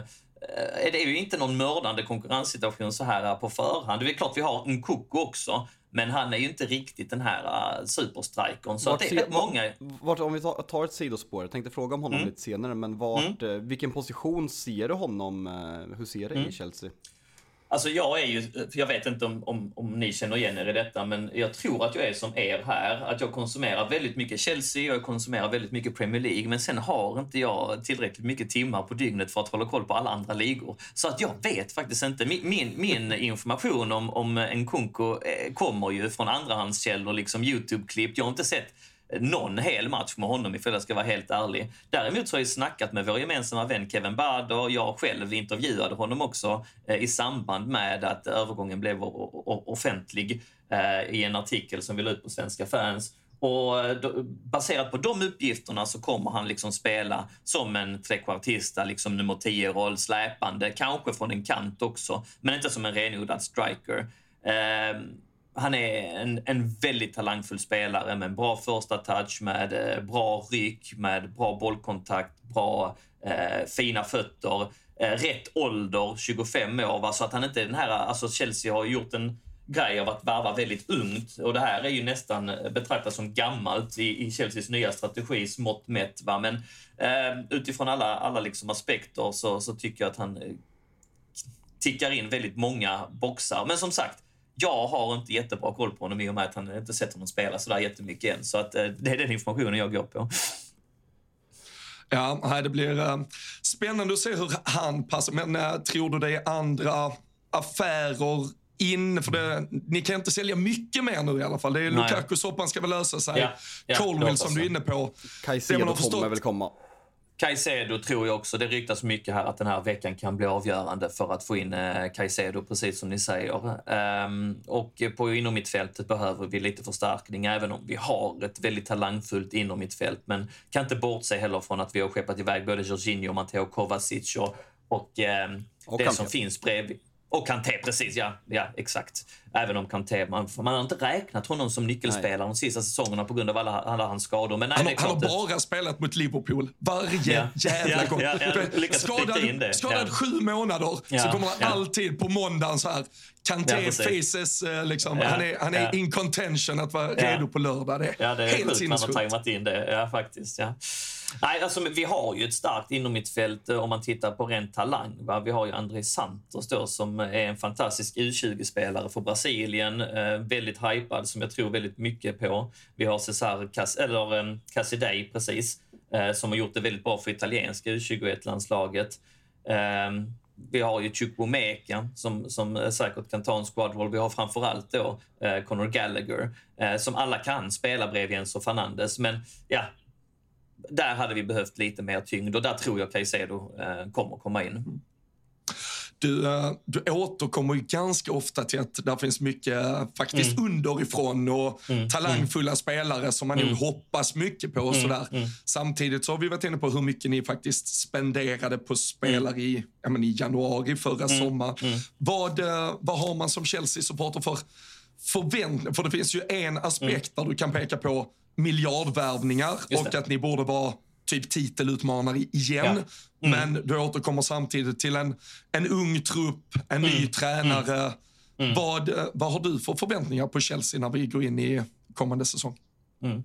det är ju inte någon mördande konkurrenssituation så här på förhand. Det är klart vi har en Koko också, men han är ju inte riktigt den här uh, superstrikern. Så det är rätt många... Vart, om vi tar ett sidospår, jag tänkte fråga om honom mm. lite senare, men vart, mm. vilken position ser du honom, hur ser du mm. i Chelsea? Alltså jag är ju, jag vet inte om, om, om, ni känner igen er i detta, men jag tror att jag är som er här. Att jag konsumerar väldigt mycket Chelsea och jag konsumerar väldigt mycket Premier League. Men sen har inte jag tillräckligt mycket timmar på dygnet för att hålla koll på alla andra ligor. Så att jag vet faktiskt inte. Min, min, min information om, om en eh, kommer ju från andrahandskällor, liksom Youtube-klipp. Jag har inte sett någon hel match med honom ifall jag ska vara helt ärlig. Däremot så har jag snackat med vår gemensamma vän Kevin Bad och jag själv intervjuade honom också eh, i samband med att övergången blev offentlig eh, i en artikel som vi la ut på Svenska fans. Och eh, då, baserat på de uppgifterna så kommer han liksom spela som en trekvartista, liksom nummer 10-roll, släpande, kanske från en kant också, men inte som en renodlad striker. Eh, han är en, en väldigt talangfull spelare med en bra första touch, med eh, bra ryck, med bra bollkontakt, bra eh, fina fötter, eh, rätt ålder, 25 år. Va? Så att han inte den här, alltså Chelsea har gjort en grej av att värva väldigt ungt och det här är ju nästan eh, betraktat som gammalt i, i Chelseas nya strategi smått mätt. Va? Men eh, utifrån alla, alla liksom aspekter så, så tycker jag att han eh, tickar in väldigt många boxar. Men som sagt, jag har inte jättebra koll på honom i och med att han inte sett honom spela sådär jättemycket än. Så att, eh, det är den informationen jag går på. Ja, det blir uh, spännande att se hur han passar. Men uh, tror du det är andra affärer in, för det, ni kan inte sälja mycket mer nu i alla fall. Det är Lukaku-soppan ska väl lösa sig. Ja, ja, Colwell som du är inne på. Caicedo kommer väl komma. Caicedo tror jag också. Det ryktas mycket här att den här veckan kan bli avgörande för att få in eh, Caicedo, precis som ni säger. Um, och på innermittfältet behöver vi lite förstärkning, även om vi har ett väldigt talangfullt innermittfält. Men kan inte bortse heller från att vi har skeppat iväg både Jorginho, Matteo Kovacic och, och, eh, och det som finns bredvid. Och Kanté, precis. Ja, ja exakt. Även om Kanté, man, man har inte räknat honom som nyckelspelare nej. de sista säsongerna på grund av alla, alla hans skador. Men nej, han, han har bara spelat mot Liverpool varje ja. jävla gång. Ja, ja, skadad skadad sju månader så kommer han alltid på måndagen så här. Kanté faces, eh, liksom. han är, han är in contention att vara redo på lördag. Det är, ja, det är helt sinnessjukt. Man har tajmat in det, ja faktiskt. Ja. Nej, alltså, vi har ju ett starkt innermittfält eh, om man tittar på rent talang. Va? Vi har ju André Santos då, som är en fantastisk U20-spelare för Brasilien. Eh, väldigt hypad, som jag tror väldigt mycket på. Vi har Cesar Cas eller, eh, Cassidei, precis, eh, som har gjort det väldigt bra för italienska U21-landslaget. Eh, vi har ju Chukwumeka som, som eh, säkert kan ta en squadroll. Vi har framförallt då eh, Conor Gallagher eh, som alla kan spela bredvid Enzo Fernandes. Men ja, där hade vi behövt lite mer tyngd och där tror jag Caicedo eh, kommer komma in. Du, eh, du återkommer ju ganska ofta till att det finns mycket eh, faktiskt mm. underifrån och mm. talangfulla mm. spelare som man mm. nog hoppas mycket på. Och mm. sådär. Mm. Samtidigt så har vi varit inne på hur mycket ni faktiskt spenderade på spelare i, men, i januari förra mm. sommaren. Vad, eh, vad har man som Chelsea-supporter för förväntningar? För det finns ju en aspekt där du kan peka på miljardvärvningar och att ni borde vara typ titelutmanare igen. Ja. Mm. Men du återkommer samtidigt till en, en ung trupp, en mm. ny tränare. Mm. mm. Vad, vad har du för förväntningar på Chelsea när vi går in i kommande säsong? Mm.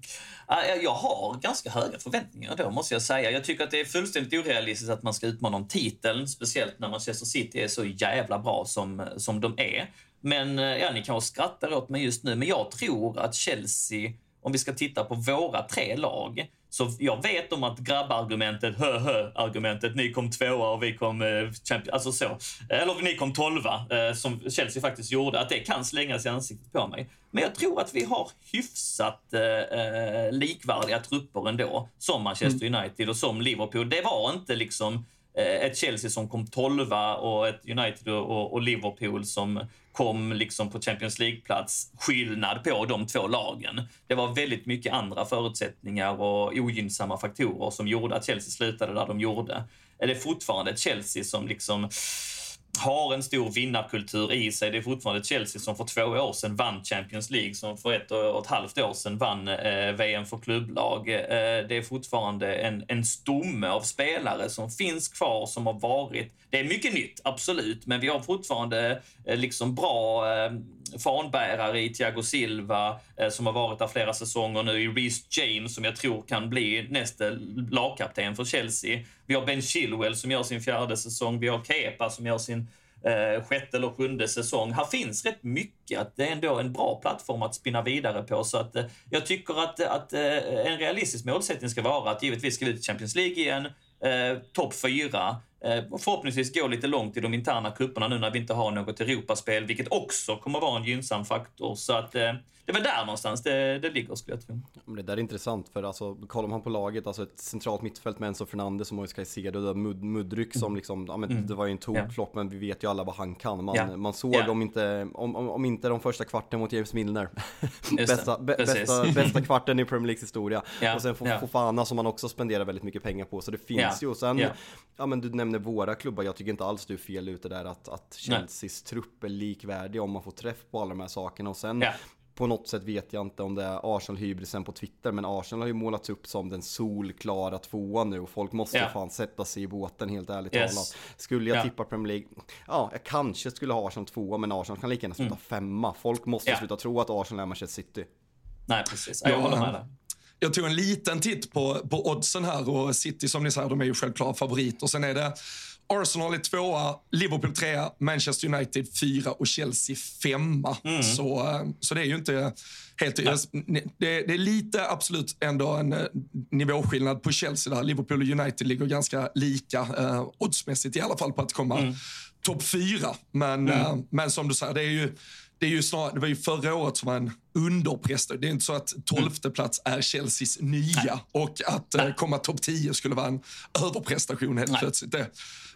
Jag har ganska höga förväntningar då, måste jag säga. Jag tycker att det är fullständigt orealistiskt att man ska utmana om titeln, speciellt när Manchester City är så jävla bra som, som de är. Men ja, ni kanske skrattar åt mig just nu, men jag tror att Chelsea om vi ska titta på våra tre lag. Så jag vet om att grabbargumentet, hö-hö-argumentet, ni kom tvåa och vi kom eh, champion, alltså så. Eller ni kom tolva, eh, som Chelsea faktiskt gjorde, att det kan slängas i ansiktet på mig. Men jag tror att vi har hyfsat eh, eh likvärdiga trupper ändå, som Manchester mm. United och som Liverpool. Det var inte liksom Eh, Eh, ett Chelsea som kom 12 och ett United och, och, Liverpool som kom liksom på Champions League-plats. Skillnad på de två lagen. Det var väldigt mycket andra förutsättningar och ogynnsamma faktorer som gjorde att Chelsea slutade där de gjorde. Är det fortfarande ett Chelsea som liksom har en stor vinnarkultur i sig. Det är fortfarande Chelsea som för två år sedan vann Champions League, som för ett och ett halvt år sedan vann eh, VM för klubblag. Eh, det är fortfarande en, en stomme av spelare som finns kvar, som har varit... Det är mycket nytt, absolut, men vi har fortfarande eh, liksom bra eh, fanbärare i Thiago Silva, eh, som har varit där flera säsonger nu, i Reece James, som jag tror kan bli nästa lagkapten för Chelsea. Vi har Ben Chilwell som gör sin fjärde säsong. Vi har Kepa som gör sin eh, sjätte eller sjunde säsong. Här finns rätt mycket. Att det är ändå en bra plattform att spinna vidare på. Så att, eh, jag tycker att, att eh, en realistisk målsättning ska vara att givetvis ska vi ut i Champions League igen. Eh, Topp fyra. Eh, förhoppningsvis gå lite långt i de interna kupperna nu när vi inte har något Europaspel, vilket också kommer vara en gynnsam faktor. Så att eh, det är väl där någonstans det, det ligger skulle jag tro. Men det där är intressant för alltså, kollar man på laget, alltså ett centralt mittfält med Enzo Fernandes och Moise Caicedo, Mud, Mudryk som mm. liksom, ja, men, mm. det var ju en tokflopp yeah. men vi vet ju alla vad han kan. Man, yeah. man såg yeah. om, inte, om, om, om, inte de första kvarten mot James Milner, bästa, bästa, bästa kvarten i Premier Leagues historia. Och sen Fofana som man också spenderar väldigt mycket pengar på, så det finns ju. Och sen, ja men du nämner våra klubbar, jag tycker inte alls du är fel ute där att, att Chelseas trupp är likvärdig om man får träff på alla de här sakerna. Och sen på något sätt vet jag inte om det är Arsenal-hybrisen på Twitter, men Arsenal har ju målats upp som den solklara tvåan nu och folk måste yeah. fan sätta sig i båten helt ärligt yes. talat. Skulle jag yeah. tippa Premier League, ja, jag kanske skulle ha Arsenal tvåa, men Arsenal kan lika gärna sluta mm. femma. Folk måste yeah. sluta tro att Arsenal är Manchester City. Nej, precis. Jag håller med dig. Jag tog en liten titt på, på oddsen här och City som ni säger, de är ju självklara favoriter. Sen är det Arsenal är tvåa, Liverpool trea, Manchester United fyra och Chelsea femma. Mm. Så, eh, så det är ju inte helt... Det, det, är lite absolut ändå en eh, nivåskillnad på Chelsea där. Liverpool och United ligger ganska lika, eh, oddsmässigt i alla fall, på att komma mm. topp fyra. Men, mm. eh, men som du säger, det är ju det, är ju snarare, det var ju förra året som man underprestade. Det är inte så att tolfte plats är Chelseas nya Nej. och att Nej. komma topp 10 skulle vara en överprestation helt Nej. plötsligt. Det,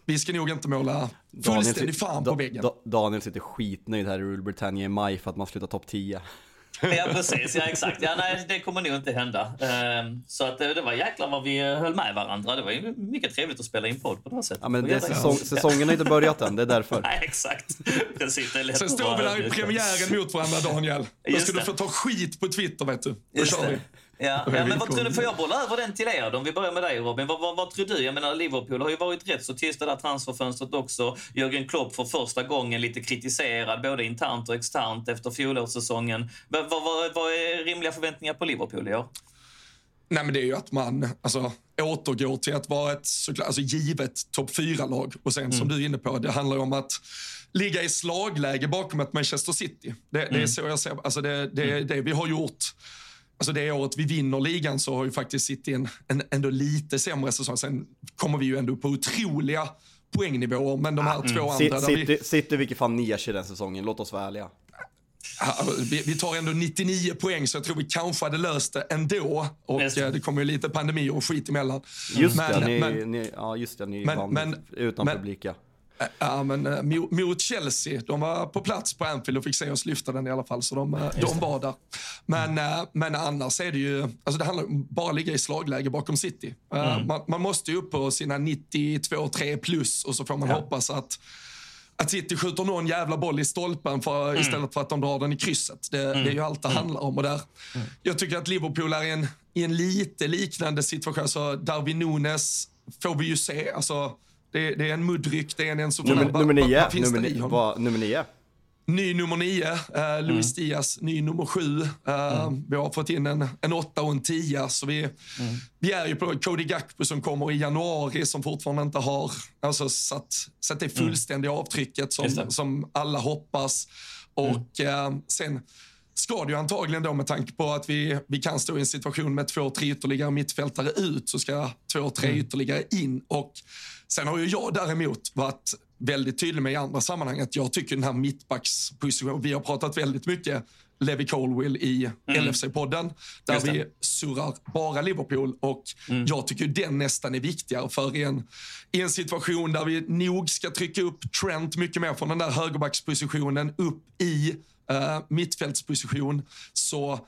vi ska nog inte måla fullständig fan på väggen. Daniel sitter skitnöjd här i Rule Britannia i maj för att man slutar topp 10. Ja, precis. Ja, exakt. Ja, nej, det kommer nog inte hända. Ehm, så att det var jäklar vad vi höll med varandra. Det var ju mycket trevligt att spela in podd på det här sättet. Ja, men det säsong, säsongen har inte börjat än, det är därför. Nej, exakt. Precis, det är lätt Sen står vi där i premiären mot varandra, Daniel. Då ska du få ta skit på Twitter, vet du. Då kör vi. Ja, ja, men vad tror du, får jag bolla över den till er? Om vi börjar med dig Robin. Vad, vad, vad, tror du? Jag menar Liverpool har ju varit rätt så tyst det där transferfönstret också. Jürgen Klopp för första gången lite kritiserad både internt och externt efter fjolårssäsongen. Vad, vad, är rimliga förväntningar på Liverpool i år? Nej, men det är ju att man alltså, återgår till att vara ett såklart, alltså, givet topp fyra-lag. Och sen mm. som du är inne på, det handlar ju om att ligga i slagläge bakom ett Manchester City. Det, det är mm. så jag ser alltså det, det, mm. det vi har gjort Alltså det året vi vinner ligan så har ju faktiskt City en, en ändå lite sämre säsong. Sen kommer vi ju ändå på otroliga poängnivåer. Men de här mm. två andra... City, vi... City vilket fan nisch i den säsongen, låt oss vara ärliga. Vi, tar ändå 99 poäng, så jag tror vi kanske hade löst det ändå. Och det. Eh, det kommer ju lite pandemi och skit emellan. Just men, det, ni, men, ni, ja, just det, ni men, vann men, utan men, publik. Ja. Ja, men uh, mot Chelsea, de var på plats på Anfield och fick se oss lyfta den i alla fall, så de, uh, de var där. Men, uh, men annars är det ju, alltså det handlar om bara ligga i slagläge bakom City. Mm. Man, man, måste ju upp på sina 92-3 plus och så får man ja. hoppas att att City skjuter någon jävla boll i stolpen för, mm. istället för att de drar den i krysset. Det, mm. det är ju allt det mm. handlar om. Och där, mm. Jag tycker att Liverpool är i en, i en lite liknande situation. Så Darwin Nunes får vi ju se. Alltså, det, det är en muddryck, det är en Enzo Nummer, nummer nio. Vad, nummer, vad, nummer nio. Ny nummer nio, uh, Luis mm. Diaz. Ny nummer sju. Uh, mm. Vi har fått in en, en åtta och en tia. Så vi, mm. vi är ju på Cody Gakpo som kommer i januari som fortfarande inte har alltså, satt, satt det mm. fullständiga avtrycket som, som alla hoppas. Och uh, sen ska det ju antagligen då med tanke på att vi, vi kan stå i en situation med två, tre ytterligare mittfältare ut så ska två, tre mm. ytterligare in. Och Sen har ju jag däremot varit väldigt tydlig med i andra sammanhang att jag tycker den här mittbackspositionen, vi har pratat väldigt mycket Levi Colwill i mm. LFC-podden. Där vi surrar bara Liverpool. Och mm. Jag tycker den nästan är viktigare. För i en, i en situation där vi nog ska trycka upp Trent mycket mer från den där högerbackspositionen upp i uh, mittfältsposition så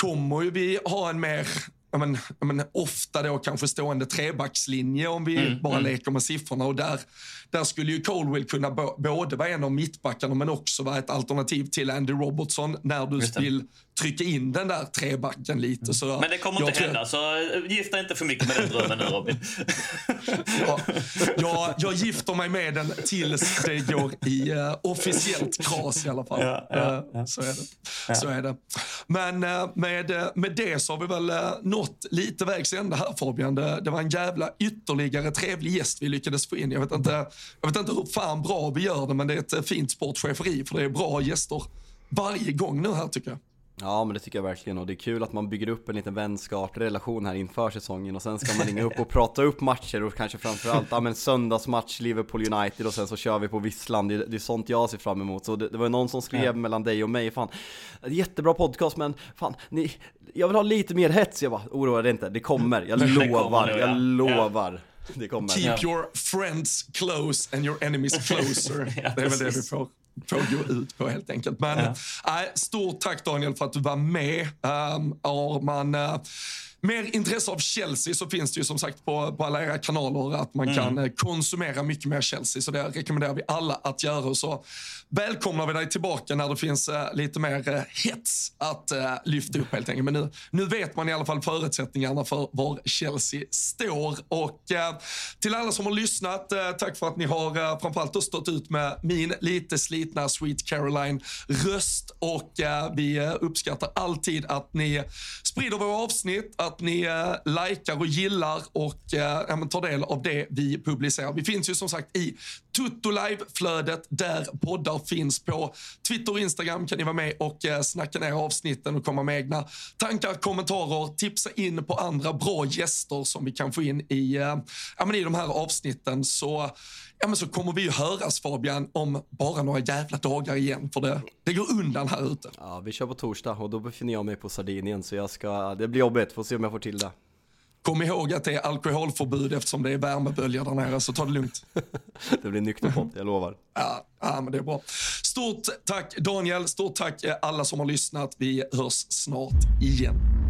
kommer ju vi ha en mer ja, men, ja, men, ofta då kanske stående trebackslinje om vi mm, bara mm. leker med siffrorna. Och där, där skulle ju Colwell kunna både vara en av mittbackarna men också vara ett alternativ till Andy Robertson när du vill trycka in den där trebacken lite. Mm. Så men det kommer inte hända, så eh, gifta inte för mycket med den drömmen nu Robin. ja, jag, jag gifter mig med den tills det går i uh, officiellt kras i alla fall. Ja, ja, ja. Uh, så, är det. så är det. Men uh, med, med det så har vi väl uh, nått lite vägs ände här Fabian. Det, det var en jävla ytterligare trevlig gäst vi lyckades få in. Jag vet, inte, jag vet inte hur fan bra vi gör det, men det är ett fint sportcheferi för det är bra gäster varje gång nu här tycker jag. Ja men det tycker jag verkligen och det är kul att man bygger upp en liten vänskaplig relation här inför säsongen och sen ska man ringa upp och prata upp matcher och kanske framförallt, ja men söndagsmatch Liverpool United och sen så kör vi på Visslan, det, det är sånt jag ser fram emot. Så det, det var någon som skrev ja. mellan dig och mig, fan, jättebra podcast men fan, ni, jag vill ha lite mer hets. Jag bara, oroa dig inte, det kommer, jag lovar, nu, ja. jag lovar. Det kommer. Keep your friends close and your enemies closer. det är väl det vi får får gå ut på helt enkelt. Men ja. äh, stort tack Daniel för att du var med. Um, har man uh, mer intresse av Chelsea så finns det ju som sagt på, på alla era kanaler att man mm. kan eh, konsumera mycket mer Chelsea. Så det rekommenderar vi alla att göra. Så välkomnar vi dig tillbaka när det finns uh, lite mer uh, hets att lyfta upp helt enkelt. Men nu, nu vet man i alla fall förutsättningarna för var Chelsea står. Och till alla som har lyssnat, tack för att ni har framförallt stått ut med min lite slitna Sweet Caroline-röst. Och vi uppskattar alltid att ni sprider våra avsnitt, att ni eh, likar och gillar och eh, tar del av det vi publicerar. Vi finns ju som sagt i Tuttolive-flödet där poddar finns på Twitter och Instagram kan ni vara med och eh, snacka ner avsnitten och komma med egna tankar, kommentarer, tipsa in på andra bra gäster som vi kan få in i, eh, ja, men i de här avsnitten. Så, ja, men så kommer vi ju höras Fabian om bara några jävla dagar igen för det, det går undan här ute. Ja, vi kör på torsdag och då befinner jag mig på Sardinien så jag ska, det blir jobbigt, får se om jag får till det. Kom ihåg att det är alkoholförbud eftersom det är värmebölja där nere, så ta det lugnt. det blir nykter podd, jag lovar. Ja, ja, men det är bra. Stort tack Daniel, stort tack alla som har lyssnat. Vi hörs snart igen.